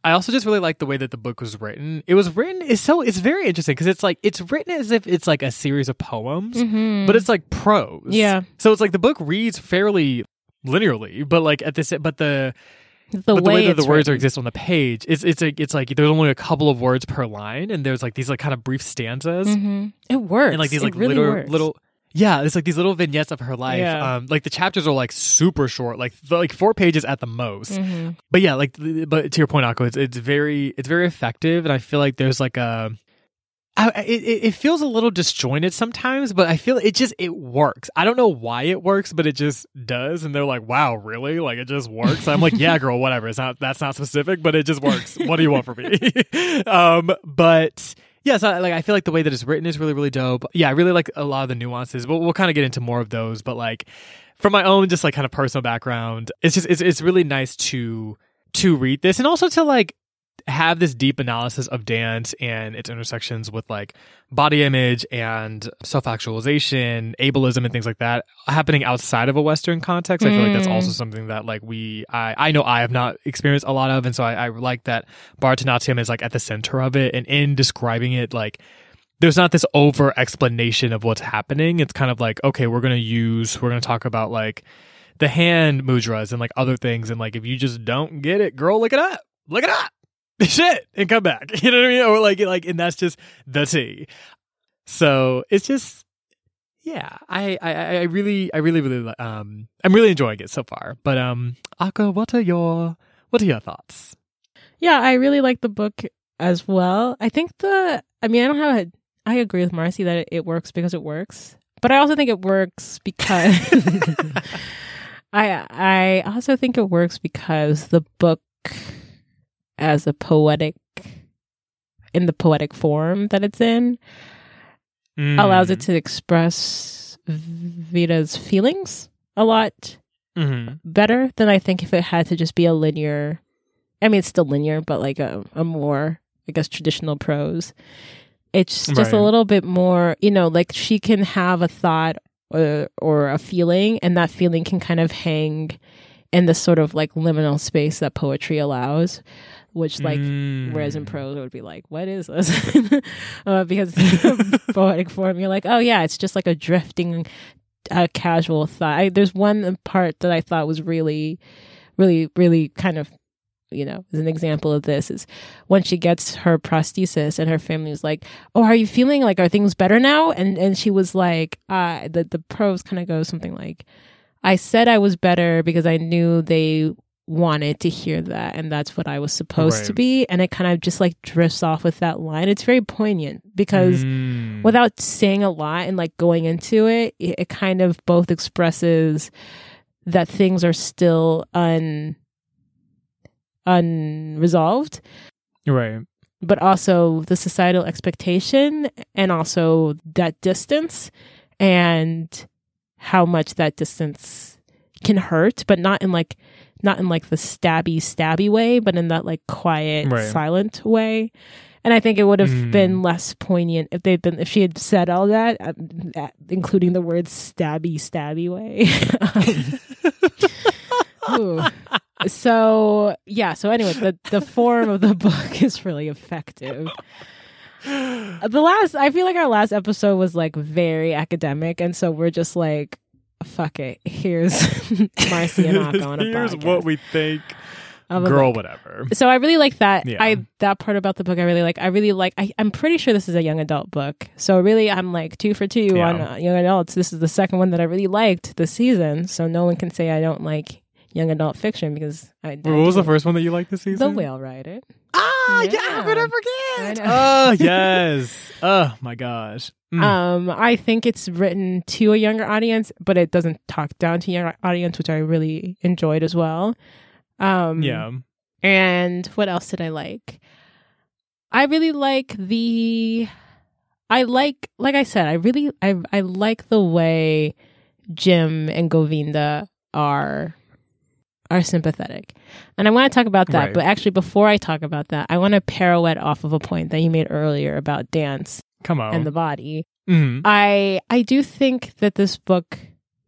i also just really like the way that the book was written it was written is so it's very interesting because it's like it's written as if it's like a series of poems Mhm. but it's like prose Yeah. so it's like the book reads fairly linearly but like at this but the the but way, the way that the words are exist on the page, it's it's like it's like there's only a couple of words per line, and there's like these like kind of brief stanzas, Mhm. It works. and like these like really little works. little yeah, it's like these little vignettes of her life. Yeah. Um, like the chapters are like super short, like like four pages at the most. Mhm. But yeah, like but to your point, Akko, it's it's very it's very effective, and I feel like there's like a I, it, it feels a little disjointed sometimes, but I feel it just it works. I don't know why it works, but it just does. And they're like, "Wow, really? Like it just works?" I'm like, "Yeah, girl, whatever. It's not that's not specific, but it just works. what do you want from me?" um, but yeah, so like I feel like the way that it's written is really really dope. Yeah, I really like a lot of the nuances. We'll, we'll kind of get into more of those. But like from my own just like kind of personal background, it's just it's it's really nice to to read this and also to like have this deep analysis of dance and its intersections with like body image and self actualization, ableism, and things like that happening outside of a Western context. I feel like that's also hmm. something that like we, I, I know I have not experienced a lot of. And so I, I like that Bharatanatyam is like at the center of it and in describing it, like, there's not this over explanation of what's happening. It's kind of like, okay, we're going to use, we're going to talk about like the hand mudras and like other things. And like, if you just don't get it, girl, look it up. Look it up shit and come back. You know what I mean? Or like like and that's just the tea. So it's just yeah, I, I, I really I really really um I'm really enjoying it so far. But um Aka, what are your what are your thoughts? Yeah, I really like the book as well. I think the I mean I don't have a I agree with Marcy that it works because it works. But I also think it works because I I also think it works because the book as a poetic in the poetic form that it's in mm. allows it to express Vita's feelings a lot mm-hmm. better than I think if it had to just be a linear. I mean, it's still linear, but like a, a more, I guess, traditional prose. It's just right. a little bit more, you know, like she can have a thought or, or a feeling, and that feeling can kind of hang in the sort of like liminal space that poetry allows which like mm. whereas in prose it would be like what is this? Uh, because poetic form you're like oh yeah it's just like a drifting uh, casual thought. I, there's one part that i thought was really really really kind of you know as an example of this is when she gets her prosthesis and her family like oh are you feeling like are things better now? And and she was like uh the the prose kind of goes something like I said I was better because I knew they wanted to hear that and that's what I was supposed right. to be and it kind of just like drifts off with that line it's very poignant because mm. without saying a lot and like going into it, it it kind of both expresses that things are still un unresolved right but also the societal expectation and also that distance and how much that distance can hurt but not in like not in like the stabby stabby way, but in that like quiet, right. silent way. And I think it would have mm. been less poignant if they'd been if she had said all that, uh, that including the word stabby stabby way. so yeah. So anyway, the the form of the book is really effective. The last, I feel like our last episode was like very academic, and so we're just like fuck it. Here's Marcy and Aka on a Here's podcast. what we think. Of a Girl, whatever. So I really like that. Yeah. I that part about the book. I really like. I really like. I, am pretty sure this is a young adult book. So really, I'm like two for two yeah. on uh, young adults. This is the second one that I really liked this season. So no one can say I don't like young adult fiction because I. what was the first one that you liked this season? The Whale Rider. Ah, yeah, yeah I'm gonna forget. Oh yes. oh my gosh. Mm. Um, I think it's written to a younger audience, but it doesn't talk down to younger audience, which I really enjoyed as well. Um, yeah. And what else did I like? I really like the. I like, like I said, I really, I, I like the way Jim and Govinda are are sympathetic. And I want to talk about that, right. but actually before I talk about that, I want to pirouette off of a point that you made earlier about dance Come on. and the body. Mm-hmm. I I do think that this book,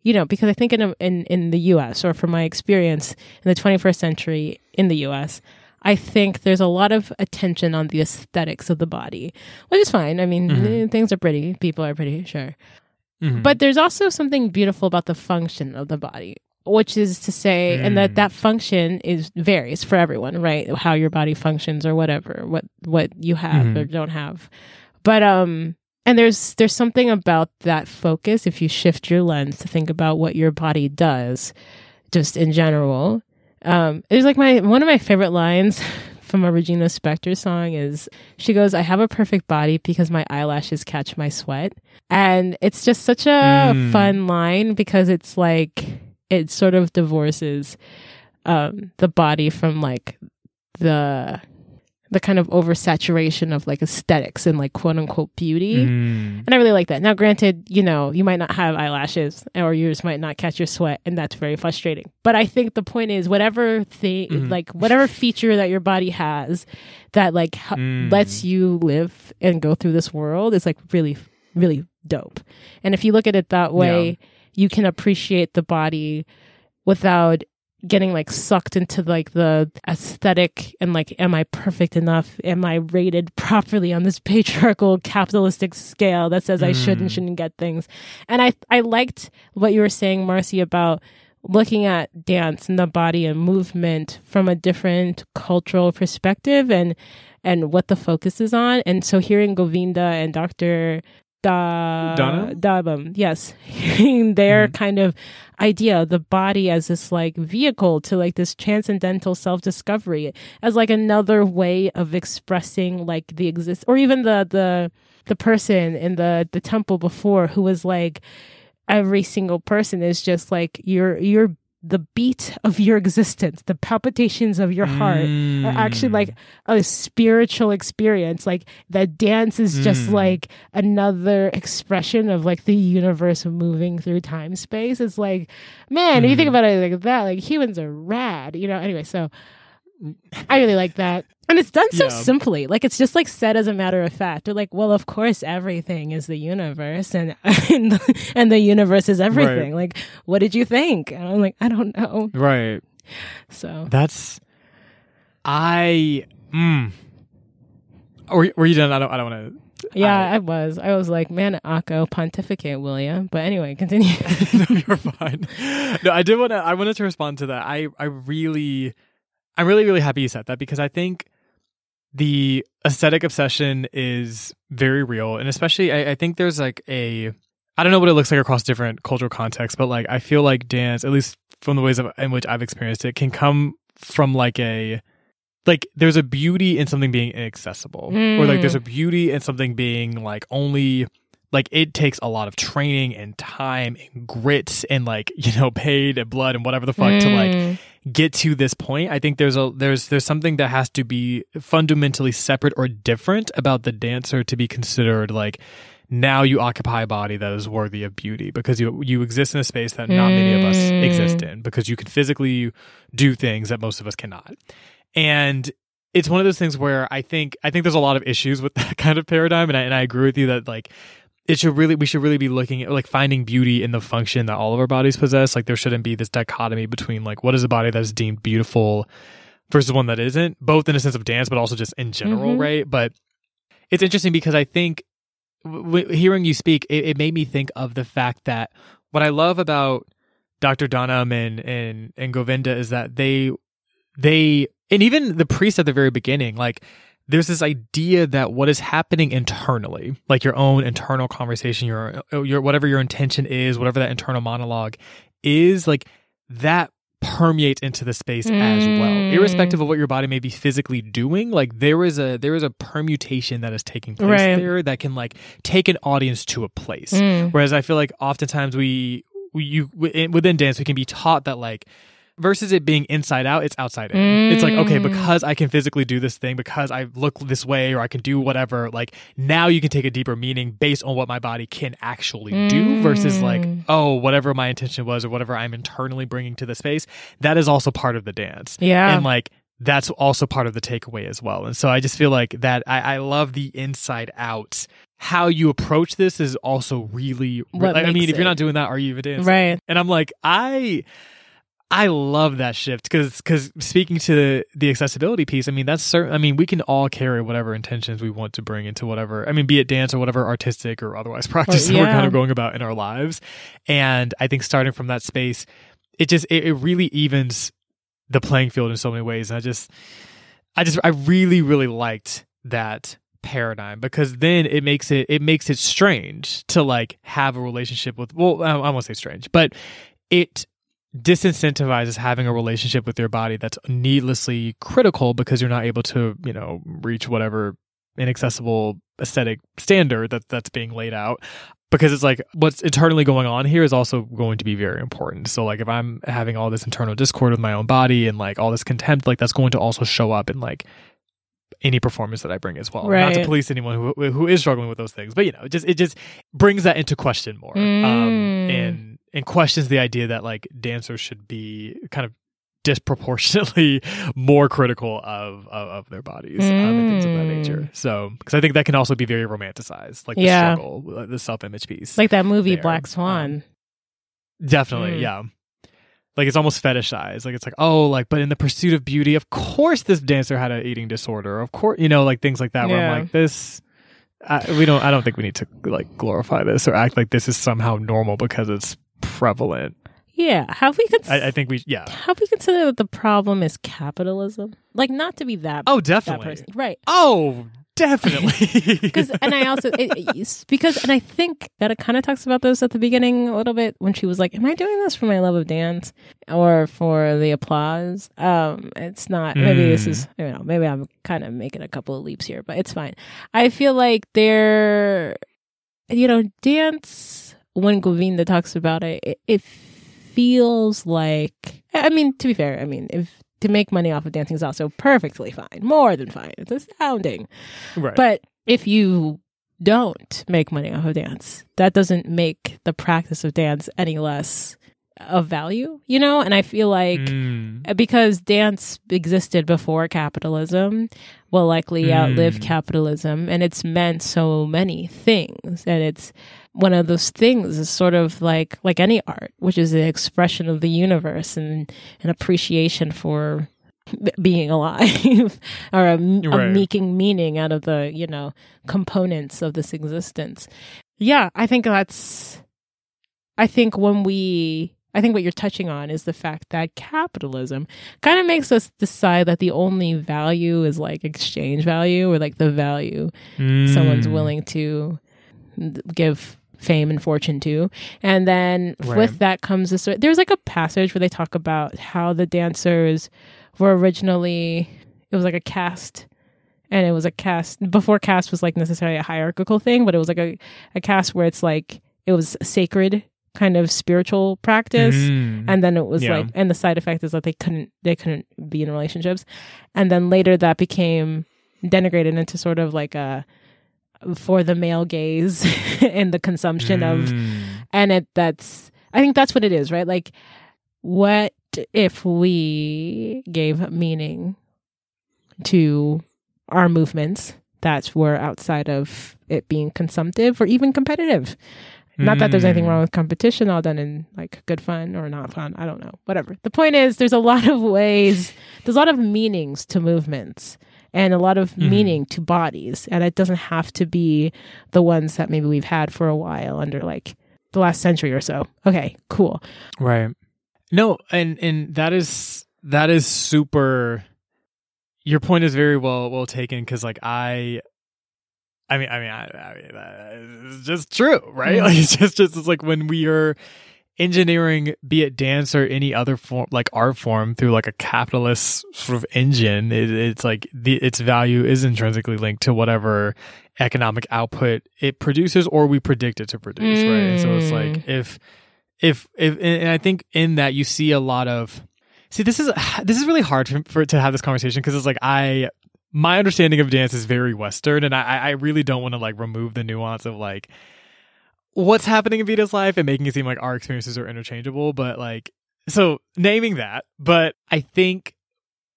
you know, because I think in a, in in the U.S. or from my experience in the 21st century in the U.S. I think there's a lot of attention on the aesthetics of the body, which is fine. I mean, mm-hmm. things are pretty, people are pretty, sure. Mm-hmm. But there's also something beautiful about the function of the body, which is to say, mm. and that mm. that function is varies for everyone, right? How your body functions or whatever, what what you have mm. or don't have. But um and there's there's something about that focus if you shift your lens to think about what your body does just in general. Um there's like my one of my favorite lines from a Regina Spektor song is she goes, I have a perfect body because my eyelashes catch my sweat. And it's just such a Mm. fun line because it's like, it sort of divorces um, the body from like the the kind of oversaturation of like aesthetics and like quote unquote beauty. Mm. And I really like that. Now, granted, you know, you might not have eyelashes or yours might not catch your sweat, and that's very frustrating. But I think the point is, whatever thing, Mhm. like whatever feature that your body has that like Mm. lets you live and go through this world is like really, really dope. And if you look at it that way, you can appreciate the body without getting like sucked into like the aesthetic and like am i perfect enough? Am i rated properly on this patriarchal capitalistic scale that says i should and Mm. shouldn't get things? And i i liked what you were saying marcy about looking at dance and the body and movement from a different cultural perspective and and what the focus is on. And so hearing govinda and dr da? Dabam, yes, their Mhm. kind of idea, the body as this like vehicle to like this transcendental self discovery, as like another way of expressing like the exist, or even the the the person in the the temple before who was like every single person is just like you're you're the beat of your existence, the palpitations of your heart are actually Mm. like a spiritual experience. Like that dance is just Mm. like another expression of like the universe moving through time space. It's like, man, if you think Mm. about it like that, like humans are rad, you know. Anyway, so I really like that. And it's done so Yeah. simply. Like it's just like said as a matter of fact. They're like, well, of course everything is the universe and and the, and the universe is everything. Like, what did you think? And I'm like, I don't know. right. So That's I. Mm. Were, were you done? I don't. I don't want to. Yeah, I- I, was. I was like, man, Akko, pontificate, will ya? But anyway, continue. no, you're fine. No, I did want to. I wanted to respond to that. I. I really. I'm really, really happy you said that because I think the aesthetic obsession is very real, and especially I, I think there's like a. I don't know what it looks like across different cultural contexts, but like I feel like dance, at least from the ways of, in which I've experienced it, can come from like a like there's a beauty in something being inaccessible or like there's hmm. a beauty in something being like only like it takes a lot of training and time and grit and like you know paid and blood and whatever the fuck to like Mm. get to this point i think there's a there's there's something that has to be fundamentally separate or different about the dancer to be considered like now you occupy a body that is worthy of beauty because you you exist in a space that not many of us Mm. exist in because you can physically do things that most of us cannot and it's one of those things where I think I think there's a lot of issues with that kind of paradigm, and I and I agree with you that like it should really we should really be looking at like finding beauty in the function that all of our bodies possess. Like there shouldn't be this dichotomy between like what is a body that is deemed beautiful versus one that isn't, both in a sense of dance, but also just in general, Mhm. right? But it's interesting because I think w- w- hearing you speak, it, it made me think of the fact that what I love about Dr. Donham and and and Govinda is that they they and even the priest at the very beginning, like there's this idea that what is happening internally, like your own internal conversation, your your whatever your intention is, whatever that internal monologue is, like that permeates into the space as well Mm. irrespective of what your body may be physically doing like there is a there is a permutation that is taking place Right. there that can like take an audience to a place Mm. Whereas I feel like oftentimes we, we you within dance we can be taught that like versus it being inside out, it's outside in. It's like okay, Mm. because I can physically do this thing, because I look this way or I can do whatever. Like now you can take a deeper meaning based on what my body can actually do versus like Mm. oh whatever my intention was or whatever I'm internally bringing to the space. That is also part of the dance. Yeah. And like that's also part of the takeaway as well. And so I just feel like that I, I love the inside out. How you approach this is also really, What like, I mean, makes if you're not doing that, are you even dancing? right. And I'm like, I I love that shift because because speaking to the, the accessibility piece, I mean that's certain. I mean we can all carry whatever intentions we want to bring into whatever. I mean, be it dance or whatever artistic or otherwise practice that we're kind of going about in our lives. And I think starting from that space, it just it, it really evens the playing field in so many ways. And I just I just I really really liked that paradigm because then it makes it it makes it strange to like have a relationship with well I, I won't say strange but it disincentivizes having a relationship with your body that's needlessly critical because you're not able to, you know, reach whatever inaccessible aesthetic standard that that's being laid out because it's like what's internally going on here is also going to be very important. So like if I'm having all this internal discord with my own body and like all this contempt, like that's going to also show up in like any performance that I bring as well. Not to police anyone who who is struggling with those things, but you know, it just it just brings that into question more, um, Mm. and and questions the idea that like dancers should be kind of disproportionately more critical of of, of their bodies um, and things of that Mm. nature. So because I think that can also be very romanticized, like the struggle, uh, the self image piece. Like that movie there. Black Swan. Definitely, Mm. yeah. Like it's almost fetishized. Like it's like, oh, like, but in the pursuit of beauty, of course, this dancer had an eating disorder. Of course, you know, like things like that. Where I'm like, this, I, we don't. I don't think we need to like glorify this or act like this is somehow normal because it's prevalent. yeah. Have we cons- I, I think we, yeah. have we considered that the problem is capitalism? Like not to be that Oh, that definitely. person, right? Oh, definitely. Because and I also it, it- because and I think that it kind of talks about this at the beginning a little bit when she was like, "Am I doing this for my love of dance or for the applause?" Um, it's not. Maybe this Mm. is you know maybe I'm kind of making a couple of leaps here, but it's fine. I feel like they're you know dance when Govinda talks about it, it, it feels like I mean to be fair, I mean if. To make money off of dancing is also perfectly fine, more than fine. It's astounding. right. But if you don't make money off of dance, that doesn't make the practice of dance any less of value, you know? And I feel like Mm. because dance existed before capitalism, will likely outlive Mm. capitalism, and it's meant so many things. And it's one of those things is sort of like like any art, which is the expression of the universe and an appreciation for being alive or a, a making meaning out of the you know components of this existence. Yeah, I think that's. I think when we I think what you're touching on is the fact that capitalism kind of makes us decide that the only value is like exchange value or like the value someone's Mm. willing to give fame and fortune too. And then Right. with that comes this there's like a passage where they talk about how the dancers were originally it was like a caste and it was a caste before caste was like necessarily a hierarchical thing, but it was like a, a caste where it's like it was sacred kind of spiritual practice Mm. and then it was Yeah. like and the side effect is that they couldn't they couldn't be in relationships and then later that became denigrated into sort of like a for the male gaze and the consumption of Mm. and it that's i think that's what it is right like what if we gave meaning to our movements that were outside of it being consumptive or even competitive not that there's anything Mm. wrong with competition, all done in like good fun or not fun. I don't know. Whatever. The point is, there's a lot of ways, there's a lot of meanings to movements and a lot of Mhm. meaning to bodies. And it doesn't have to be the ones that maybe we've had for a while under like the last century or so. Okay, cool. Right. No, and and that is that is super. Your point is very well well taken because like I, I mean I mean I, I mean is just true, right? Mhm. Like it's just just it's like when we are engineering, be it dance or any other form like art form through like a capitalist sort of engine, it, it's like the its value is intrinsically linked to whatever economic output it produces or we predict it to produce, right? And so it's hmm. like if if if and I think in that you see a lot of see this is this is really hard for, for to have this conversation because it's like I my understanding of dance is very Western and I I really don't want to like remove the nuance of like what's happening in Vita's life and making it seem like our experiences are interchangeable, but like so naming that, but I think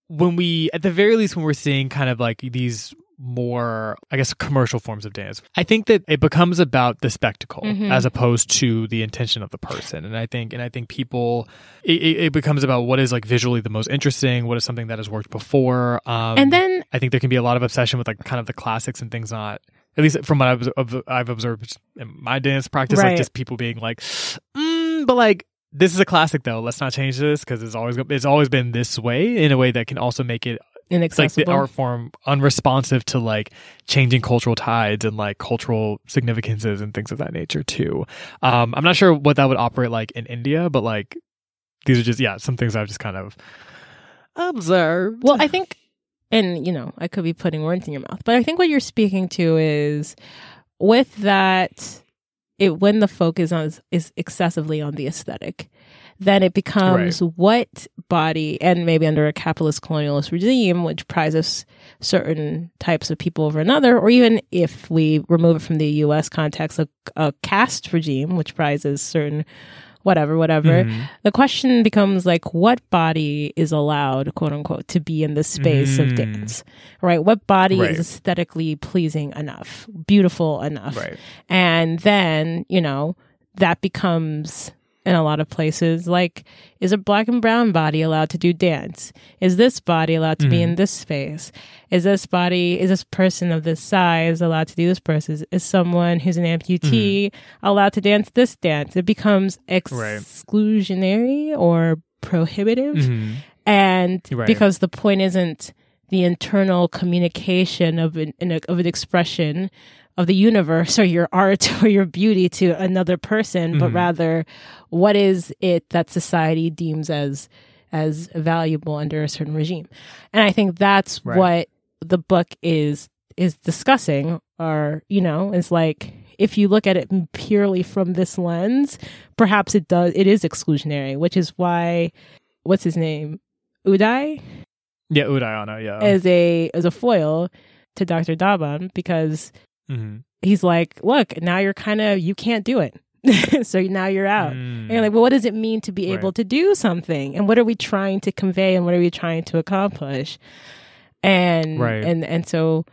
when we at the very least when we're seeing kind of like these more i guess commercial forms of dance i think that it becomes about the spectacle Mhm. as opposed to the intention of the person and i think and i think people it, it it becomes about what is like visually the most interesting what is something that has worked before um and then i think there can be a lot of obsession with like kind of the classics and things not at least from what I've, I've observed in my dance practice, Right. like just people being like, mm, but like this is a classic though. Let's not change this because it's always it's always been this way in a way that can also make it like the art form unresponsive to like changing cultural tides and like cultural significances and things of that nature too. Um, I'm not sure what that would operate like in India, but like these are just yeah some things I've just kind of observed. Well, I think, and you know, I could be putting words in your mouth, but I think what you're speaking to is with that, it when the focus on is, is excessively on the aesthetic, then it becomes Right. what body, and maybe under a capitalist colonialist regime, which prizes certain types of people over another, or even if we remove it from the U.S. context, a, a caste regime, which prizes certain whatever, whatever. Mhm. The question becomes like, what body is allowed, quote unquote, to be in the space of Mm. dance, right? What body Right. is aesthetically pleasing enough, beautiful enough? right. And then, you know, that becomes in a lot of places like, is a black and brown body allowed to do dance? Is this body allowed to be Mhm. in this space? Is this body, is this person of this size allowed to do this person? Is someone who's an amputee allowed to dance this dance? It becomes Right. exclusionary or prohibitive. Mhm. And Right. because the point isn't the internal communication of an of an expression of the universe or your art or your beauty to another person, but Mhm. rather what is it that society deems as as valuable under a certain regime. And I think that's Right. what the book is is discussing or you know, is like if you look at it purely from this lens, perhaps it does it is exclusionary, which is why what's his name? Uday Yeah, Udayana. Yeah. as a as a foil to Dr. Daban because Mhm. he's like, look, now you're kind of you can't do it. so now you're out. Mm. And you're like, well, what does it mean to be Right. able to do something? And what are we trying to convey and what are we trying to accomplish? And Right. and and so,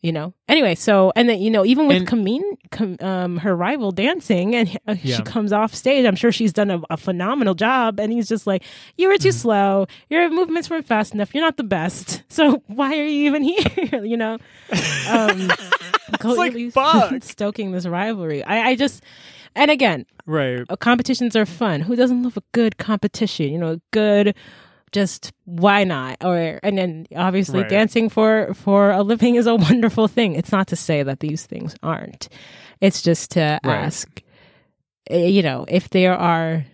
you know, anyway, so and then you know, even with And- Camille, com, um, her rival dancing, and uh, Yeah. she comes off stage. I'm sure she's done a, a phenomenal job, and he's just like, "You were too Mm-hmm. slow. Your movements weren't fast enough. You're not the best. So why are you even here? you know." Um, like, fuck. stoking this rivalry. I, I just, and again, right. uh, competitions are fun. Who doesn't love a good competition? You know, a good just why not? Or and then obviously Right. dancing for for a living is a wonderful thing. It's not to say that these things aren't. It's just to Right. ask uh, you know, if there are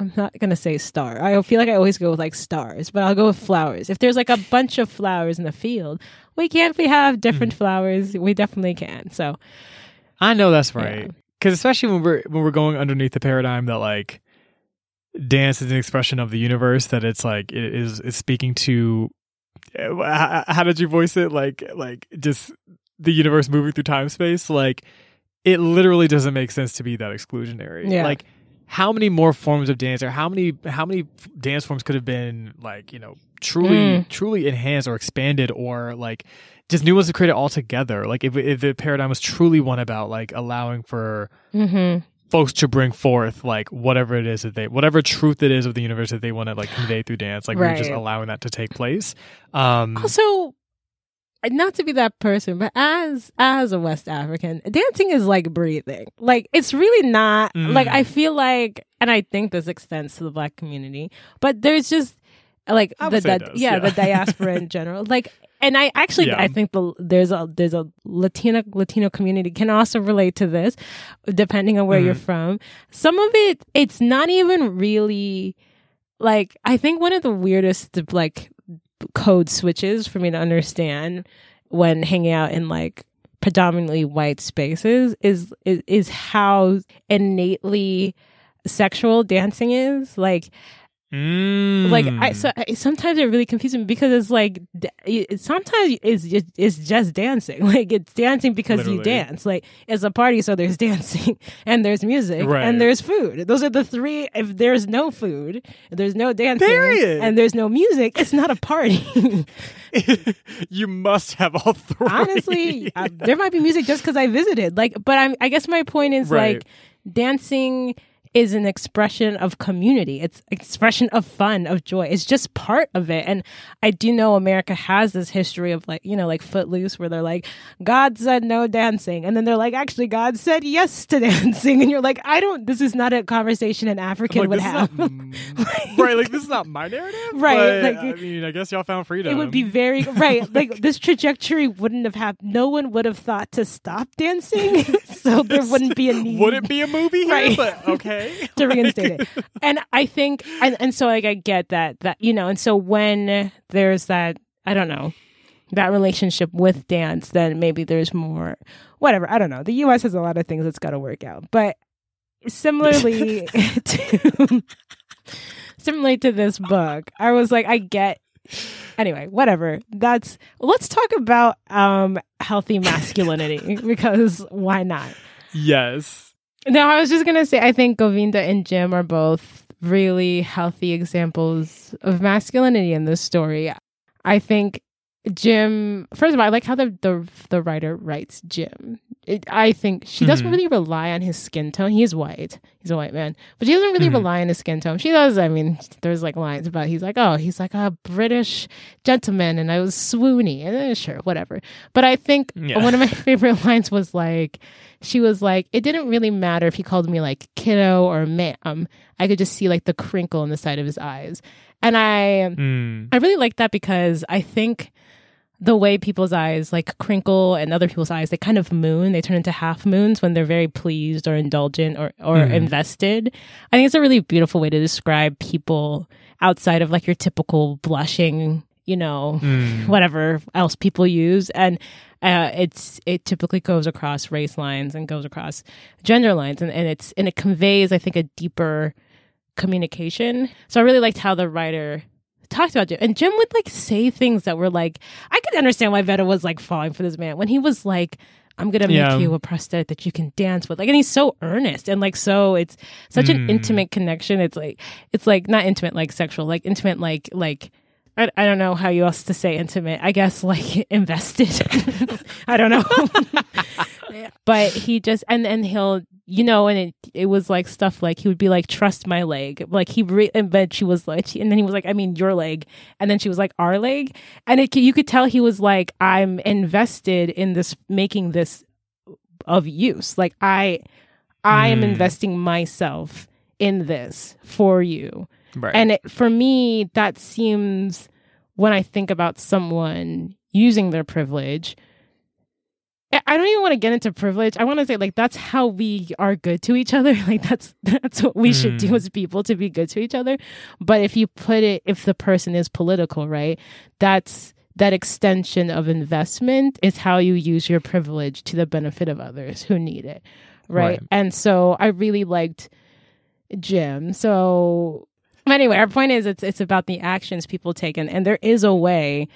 I'm not gonna say star. I feel like I always go with like stars, but I'll go with flowers. If there's like a bunch of flowers in the field, we can't we have different Mm-hmm. flowers? We definitely can. So I know that's right. Because especially when we're when we're going underneath the paradigm that like dance is an expression of the universe, that it's like it is is speaking to. uh, How, how did you voice it? Like like just the universe moving through time space. Like it literally doesn't make sense to be that exclusionary. Yeah. Like how many more forms of dance or how many how many dance forms could have been like you know truly Mm. truly enhanced or expanded or like just new ones to create it all together like if, if the paradigm was truly one about like allowing for mhm. Folks to bring forth like whatever it is that they whatever truth it is of the universe that they want to like convey through dance like we're just allowing that to take place um also not to be that person but as as a west african dancing is like breathing like it's really not Mm. like i feel like and i think this extends to the black community but there's just like the- yeah, yeah. the diaspora in general like and i actually Yeah. i think the there's a there's a latino latino community can also relate to this depending on where you're Mhm. from some of it it's not even really like i think one of the weirdest like code switches for me to understand when hanging out in like predominantly white spaces is is, is how innately sexual dancing is like mm. like I so I, sometimes it really confuses me because it's like it, sometimes it's just it's just dancing like it's dancing because you dance like it's a party so there's dancing and there's music Right. and there's food those are the three if there's no food there's no dancing Period. and there's no music it's not a party you must have all three honestly uh, there might be music just because i visited like but i'm i guess my point is Right. like dancing is an expression of community it's expression of fun of joy it's just part of it and i do know america has this history of like you know like footloose where they're like god said no dancing and then they're like actually god said yes to dancing and you're like i don't this is not a conversation an african like, would have not, right like this is not my narrative Right, but, like, i mean i guess y'all found freedom it would be very right. Like this trajectory wouldn't have happened. No one would have thought to stop dancing, so there wouldn't be a need. would it be a movie here? Right. But okay. To reinstate it. And I think, and, and so like I get that that you know, and so when there's that, I don't know, that relationship with dance, then maybe there's more. Whatever, I don't know. The U.S. has a lot of things that's got to work out, but similarly to similarly to this book, I was like, I get. Anyway, whatever. That's let's talk about um healthy masculinity because why not? Yes. No, I was just gonna say I think Govinda and Jim are both really healthy examples of masculinity in this story. I think Jim. First of all, I like how the the, the writer writes Jim. It, I think she doesn't Mhm. really rely on his skin tone. He's white. He's a white man, but she doesn't really Mhm. rely on his skin tone. She does. I mean, there's like lines about he's like, oh, he's like a British gentleman, and I was swoony, and sure, whatever. But I think Yeah. one of my favorite lines was like, she was like, it didn't really matter if he called me like kiddo or ma'am. I could just see like the crinkle in the side of his eyes, and I. Mm. I really like that because I think the way people's eyes like crinkle and other people's eyes, they kind of moon, they turn into half moons when they're very pleased or indulgent or, or Mhm. invested. I think it's a really beautiful way to describe people outside of like your typical blushing, you know, Mm. whatever else people use. And uh, it's it typically goes across race lines and goes across gender lines and, and it's and it conveys, I think, a deeper communication. So I really liked how the writer talked about Jim. And Jim would like say things that were like I could understand why Veda was like falling for this man when he was like I'm gonna make Yeah. you a prosthetic that you can dance with. Like, and he's so earnest and like so. It's such an Mm. intimate connection. It's like it's like not intimate like sexual, like intimate like like I, I don't know how you else to say intimate. I guess like invested. I don't know. but he just and and he'll you know and it it was like stuff like he would be like trust my leg like he re- and then she was like and then he was like I mean your leg and then she was like our leg and it you could tell he was like I'm invested in this making this of use like I I am Mm. investing myself in this for you Right. and it, for me, that seems when I think about someone using their privilege. I- don't even want to get into privilege. I want to say like that's how we are good to each other. Like that's that's what we should do Mm. as people to be good to each other. But if you put it, if the person is political, right? That's that extension of investment is how you use your privilege to the benefit of others who need it, right? Right. And so I really liked Jim. So anyway, our point is it's it's about the actions people take and, and there is a way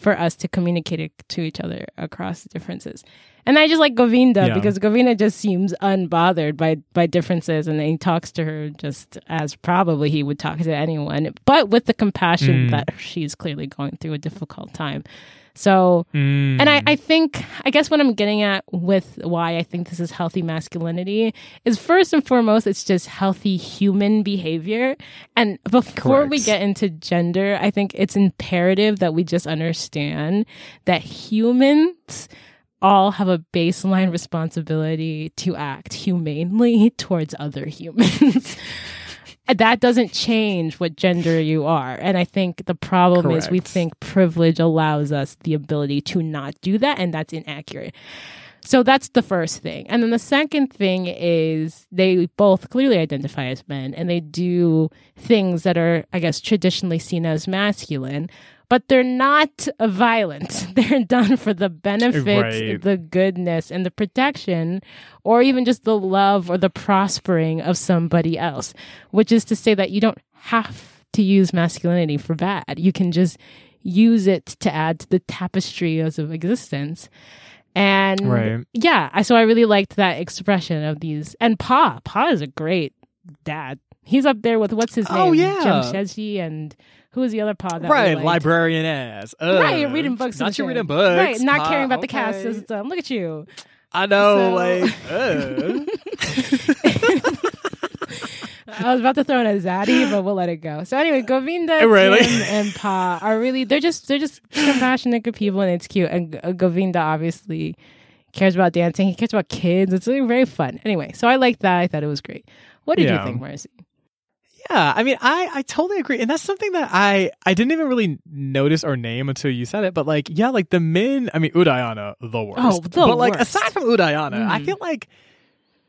for us to communicate it to each other across differences. And I just like Govinda Yeah. because Govinda just seems unbothered by by differences and he talks to her just as probably he would talk to anyone, but with the compassion Mm. that she's clearly going through a difficult time. So Mm. and I, I think, I guess what I'm getting at with why I think this is healthy masculinity is first and foremost, it's just healthy human behavior. And before we get into gender, I think it's imperative that we just understand that humans all have a baseline responsibility to act humanely towards other humans. That doesn't change what gender you are. And I think the problem is we think privilege allows us the ability to not do that, and that's inaccurate. So that's the first thing. And then the second thing is they both clearly identify as men and they do things that are, I guess, traditionally seen as masculine, but they're not violent. They're done for the benefit, Right. the goodness, and the protection, or even just the love or the prospering of somebody else, which is to say that you don't have to use masculinity for bad. You can just use it to add to the tapestry of existence. And Right. yeah, I so I really liked that expression of these. And Pa, Pa is a great dad. He's up there with what's his oh, name? Oh, yeah. Jamshedji and who was the other Pa? That right, librarian ass. Ugh. Right, reading books. Not you reading books. Right, not caring about the caste okay. system. Look at you. I know, So- like. I was about to throw in a zaddy, but we'll let it go. So anyway, Govinda, Really? Jim, and Pa are really they're just they're just compassionate good people, and it's cute. And uh, Govinda obviously cares about dancing. He cares about kids. It's really very fun. Anyway, so I liked that. I thought it was great. What did Yeah. you think, Marcy? Yeah, I mean, I I totally agree, and that's something that I I didn't even really notice or name until you said it. But like, yeah, like the men. I mean, Udayana, the worst. Oh, the but like, aside from Udayana, I Mhm. feel like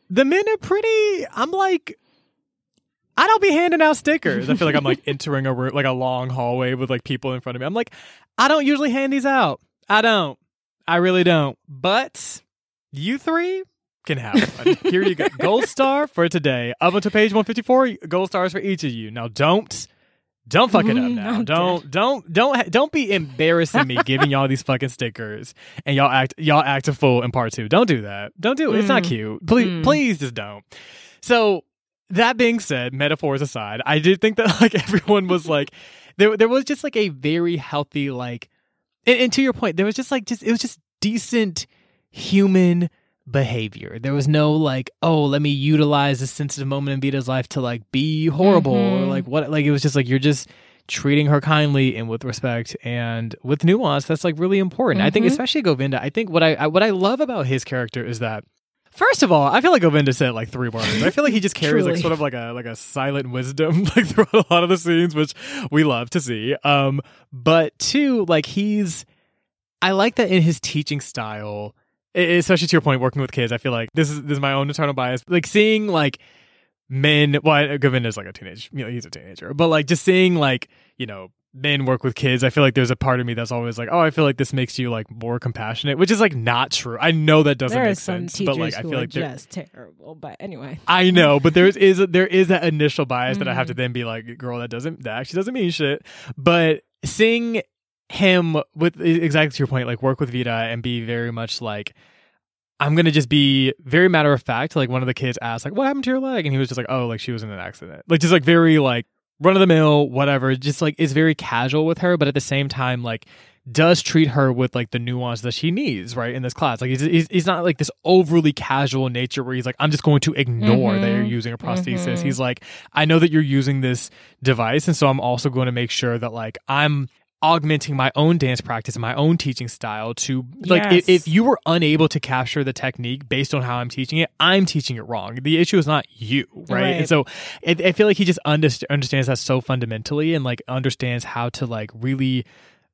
the men are pretty. I'm like, I don't be handing out stickers. I feel like I'm like entering a room, like a long hallway with like people in front of me. I'm like, I don't usually hand these out. I don't. I really don't. But you three can have one. Here you go. Gold star for today. Up until page 154, gold stars for each of you. Now don't don't fuck it up now. No, don't don't don't don't be embarrassing me giving y'all these fucking stickers and y'all act y'all act a fool in part 2. Don't do that. Don't do it. It's not Mm. cute. Please Mm. please just don't. So that being said, metaphors aside, I did think that like everyone was like there there was just like a very healthy like and, and to your point, there was just like just it was just decent human behavior. There was no like, oh, let me utilize this sensitive moment in Veda's life to like be horrible or Mhm. like what like it was just like you're just treating her kindly and with respect and with nuance that's like really important. I think Mhm. especially Govinda, I think what I, I what I love about his character is that First of all, I feel like Govinda said like three words. I feel like he just carries like sort of like a like a silent wisdom like throughout a lot of the scenes, which we love to see. Um, but two, like he's, I like that in his teaching style, especially to your point, working with kids. I feel like this is this is my own internal bias. Like seeing like men. Well, Govinda's like a teenage, you know, he's a teenager, but like just seeing like you know men work with kids. I feel like there's a part of me that's always like, oh, I feel like this makes you like more compassionate, which is like not true. I know that doesn't there make some sense, but like I feel like just terrible. But anyway, I know, but there is there is that initial bias that I Mm-hmm. have to then be like, girl, that doesn't that actually doesn't mean shit. But seeing him with exactly to your point, like work with Veda and be very much like. I'm gonna just be very matter of fact. Like one of the kids asked, like, "What happened to your leg?" And he was just like, "Oh, like she was in an accident." Like just like very like run of the mill, whatever. Just like is very casual with her, but at the same time, like does treat her with like the nuance that she needs, right, in this class. Like he's he's, he's not like this overly casual nature where he's like, I'm just going to ignore that you're Mhm. using a prosthesis. Mhm. He's like, I know that you're using this device, and so I'm also going to make sure that like I'm augmenting my own dance practice and my own teaching style to like if, Yes. if you were unable to capture the technique based on how I'm teaching it, I'm teaching it wrong. The issue is not you, right? Right. And so I, I feel like he just underst- understands that so fundamentally and like understands how to like really,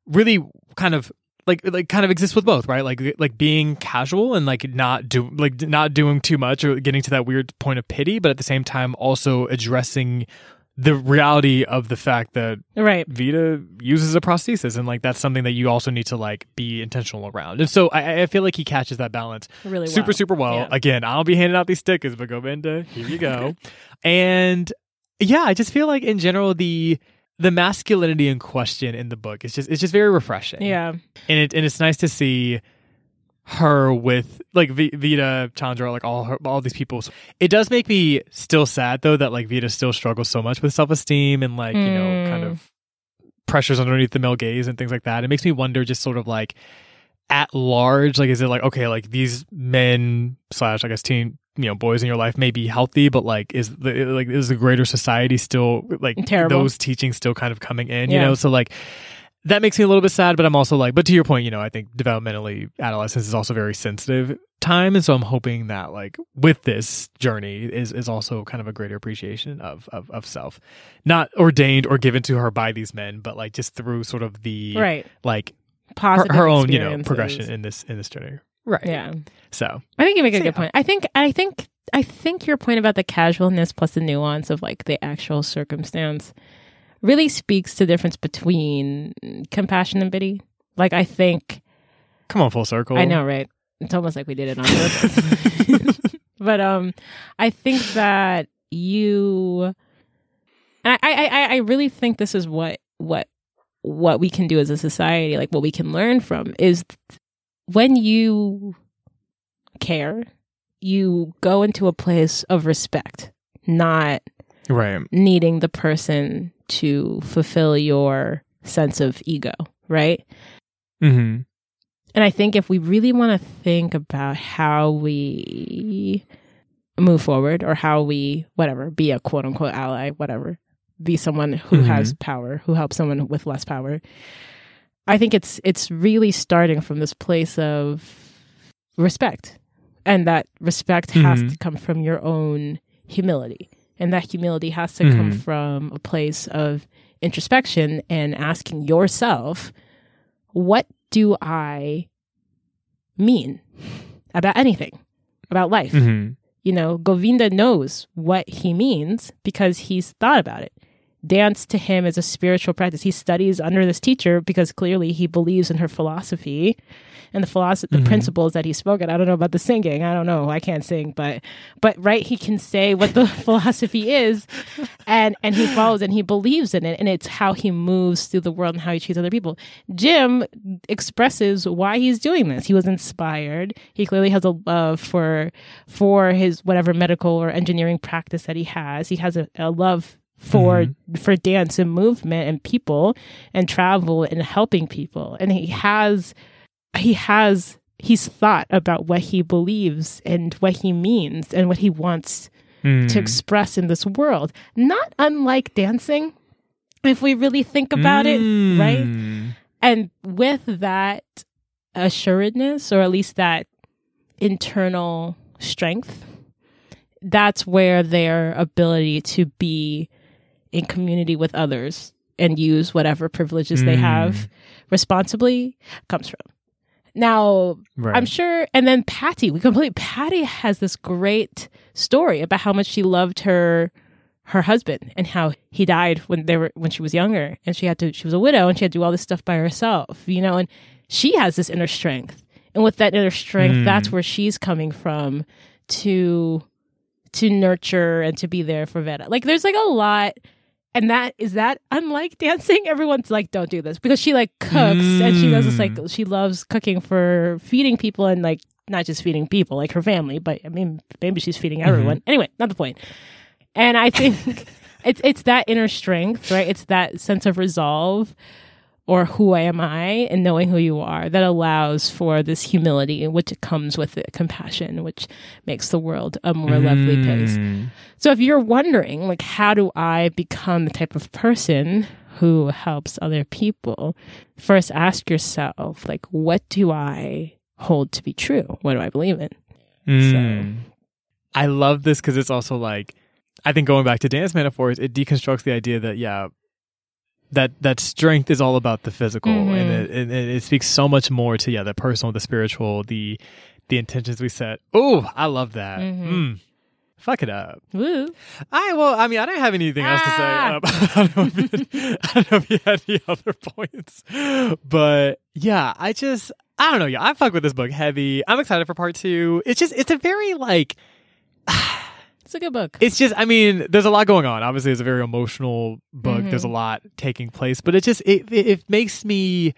really kind of like like kind of exists with both, right? Like like being casual and like not do like not doing too much or getting to that weird point of pity, but at the same time also addressing the reality of the fact that right. Veda uses a prosthesis and like that's something that you also need to like be intentional around. And so I, I feel like he catches that balance Really super well. super well. Yeah. Again, I'll be handing out these stickers, but Govinda, here you go. and yeah, I just feel like in general the the masculinity in question in the book is just it's just very refreshing. Yeah. and it and it's nice to see her with like v- Veda, Chandra, like all her, all these people. It does make me still sad though that like Veda still struggles so much with self esteem and like you know kind Mm. of pressures underneath the male gaze and things like that. It makes me wonder just sort of like at large, like is it like okay, like these men slash I guess teen you know boys in your life may be healthy, but like is the like is the greater society still like Terrible. those teachings still kind of coming in? You know, so like that makes me a little bit sad, but I'm also like, but to your point, you know, I think developmentally adolescence is also very sensitive time. And so I'm hoping that like with this journey is, is also kind of a greater appreciation of, of, of self, not ordained or given to her by these men, but like just through sort of the, Right. like her, Positive her own, you know, progression in this, in this journey. Right. Yeah. So I think you make a So, good yeah. point. I think I think I think your point about the casualness plus the nuance of like the actual circumstance really speaks to the difference between compassion and pity. Like I think come on full circle. I know, right? It's almost like we did it on purpose. but um I think that you and I, I, I, I really think this is what what what we can do as a society, like what we can learn from is when you care, you go into a place of respect, not Right. needing the person to fulfill your sense of ego, right? Mm-hmm. And I think if we really want to think about how we move forward or how we, whatever, be a quote unquote ally, whatever, be someone who Mhm. has power, who helps someone with less power. I think it's it's really starting from this place of respect. And that respect has Mhm. to come from your own humility. And that humility has to come Mhm. from a place of introspection and asking yourself, what do I mean about anything, about life? Mm-hmm. you know, Govinda knows what he means because he's thought about it. Dance to him is a spiritual practice. He studies under this teacher because clearly he believes in her philosophy and the philosophy, the Mhm. principles that he spoke. spoken. I don't know about the singing. I don't know. I can't sing, but but right, he can say what the philosophy is, and and he follows and he believes in it, and it's how he moves through the world and how he treats other people. Jim expresses why he's doing this. He was inspired. He clearly has a love for for his whatever medical or engineering practice that he has. He has a, a love for for dance and movement and people and travel and helping people. And he has he has he's thought about what he believes and what he means and what he wants Mm. to express in this world. Not unlike dancing, if we really think about it, right? Mm. And with that assuredness, or at least that internal strength, that's where their ability to be in community with others and use whatever privileges they Mm. have responsibly comes from. Now, Right. I'm sure. And then Paati, we complete. Paati has this great story about how much she loved her her husband and how he died when they were when she was younger, and she had to. She was a widow, and she had to do all this stuff by herself, you know. And she has this inner strength, and with that inner strength, Mm. that's where she's coming from to to nurture and to be there for Veda. Like, there's like a lot. And that is that unlike dancing. Everyone's like, don't do this because she like cooks and she does this like Mm. she loves cooking for feeding people and like not just feeding people like her family, but I mean maybe she's feeding everyone. Anyway, not the point. And I think it's it's that inner strength, right? It's that sense of resolve or who I am I and knowing who you are that allows for this humility, which comes with it, compassion, which makes the world a more lovely place. Mm. So if you're wondering, like, how do I become the type of person who helps other people? First, ask yourself, like, what do I hold to be true? What do I believe in? Mm. I love this because it's also like, I think going back to dance metaphors, it deconstructs the idea that yeah, that that strength is all about the physical, Mhm. and it, it, it speaks so much more to yeah, the personal, the spiritual, the the intentions we set. Oh, I love that. Mhm. Mm. Fuck it up. Woo. I well, I mean, I don't have anything else to say. Ah. Um, I, don't know if you, I don't know if you had any other points, but yeah, I just I don't know. Yeah, I fuck with this book heavy. I'm excited for part two. It's just it's a very like It's a good book. it's just I mean, there's a lot going on. Obviously, it's a very emotional book. Mhm. There's a lot taking place, but it just it it, it makes me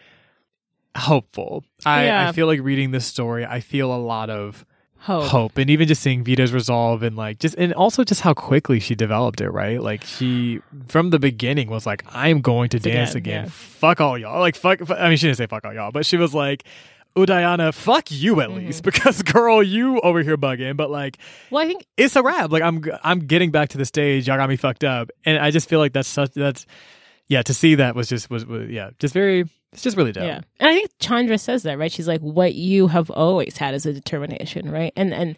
hopeful. I, Yeah. I feel like reading this story. I feel a lot of Hope. hope and even just seeing Veda's resolve and like just and also just how quickly she developed it, right? Like she from the beginning was like, I'm going to To dance get- again. yeah. Fuck all y'all. Like fuck, fu- I mean she didn't say fuck all y'all, but she was like Udayana, fuck you at Mhm. least because girl, you over here bugging, but like Well, I think it's a wrap. Like I'm I'm getting back to the stage. Y'all got me fucked up, and I just feel like that's such that's yeah. To see that was just was, was yeah, just very. It's just really dope. Yeah. And I think Chandra says that, right? She's like, what you have always had is a determination, right? And and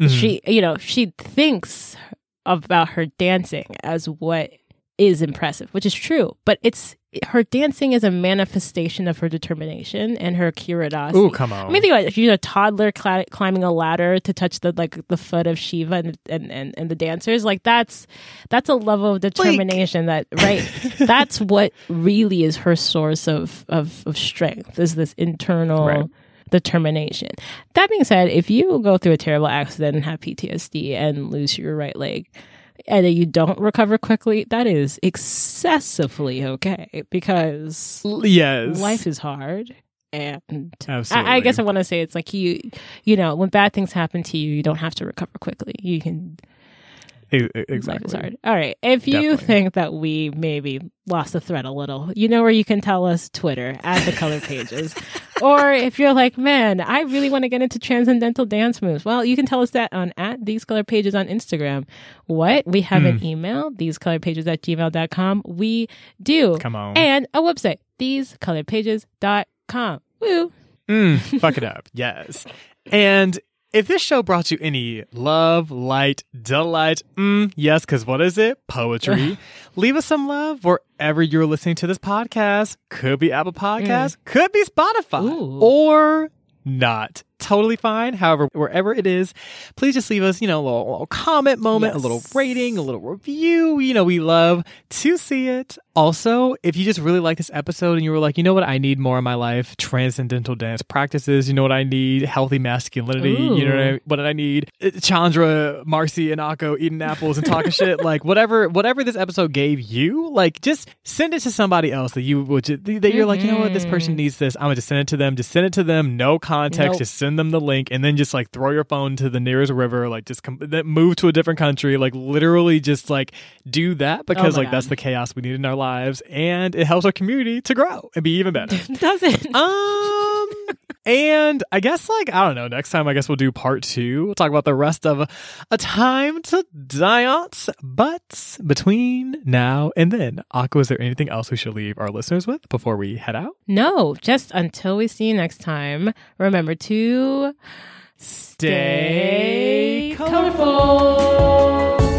Mhm. she you know, she thinks about her dancing as what is impressive, which is true. But it's her dancing is a manifestation of her determination and her curiosity. Oh, come on. I mean, think about it. If you're a toddler cl- climbing a ladder to touch the like the foot of Shiva and, and, and, and the dancers, like that's that's a level of determination that right. that's what really is her source of of, of strength is this internal Right. determination. That being said, if you go through a terrible accident and have PTSD and lose your right leg. And that you don't recover quickly, that is excessively okay because yes, life is hard and absolutely. I, I guess I want to say it's like you, you know, when bad things happen to you, you don't have to recover quickly. You can. Life exactly. hard. All right. If you Definitely. think that we maybe lost the thread a little, you know where you can tell us Twitter at the color pages. or if you're like, man, I really want to get into transcendental dance moves. Well, you can tell us that on at these color pages on Instagram. What? We have an email, these color pages at gmail.com. We do. Come on. And a website, thesecoloredpages.com. Woo. Mm, fuck it up. Yes. And if this show brought you any love, light, delight, mm, yes, because what is it? Poetry. Leave us some love wherever you're listening to this podcast. Could be Apple Podcasts, could be Spotify, Ooh. or not. totally fine. However, wherever it is, please just leave us, you know, a little, little comment moment, Yes. a little rating, a little review. You know, we love to see it. Also, if you just really like this episode and you were like, you know what, I need more in my life, transcendental dance practices. You know what I need, healthy masculinity. You know what I, what I need, Uh, Chandra, Marcy, and Akko eating apples and talking shit. Like whatever, whatever this episode gave you, like just send it to somebody else that you would, that you're like, you know what, this person needs this. I'm gonna just send it to them. Just send it to them. No context. Nope. Just send them the link, and then just like throw your phone to the nearest river. Like just com- then move to a different country. Like literally, just like do that because Oh like that's the chaos we need in our lives, and it helps our community to grow and be even better. Doesn't. um. And I guess, like, I don't know, next time I guess we'll do part two. We'll talk about the rest of A Time to Dance. But between now and then, Aqua, is there anything else we should leave our listeners with before we head out? No, just until we see you next time, remember to Stay colorful.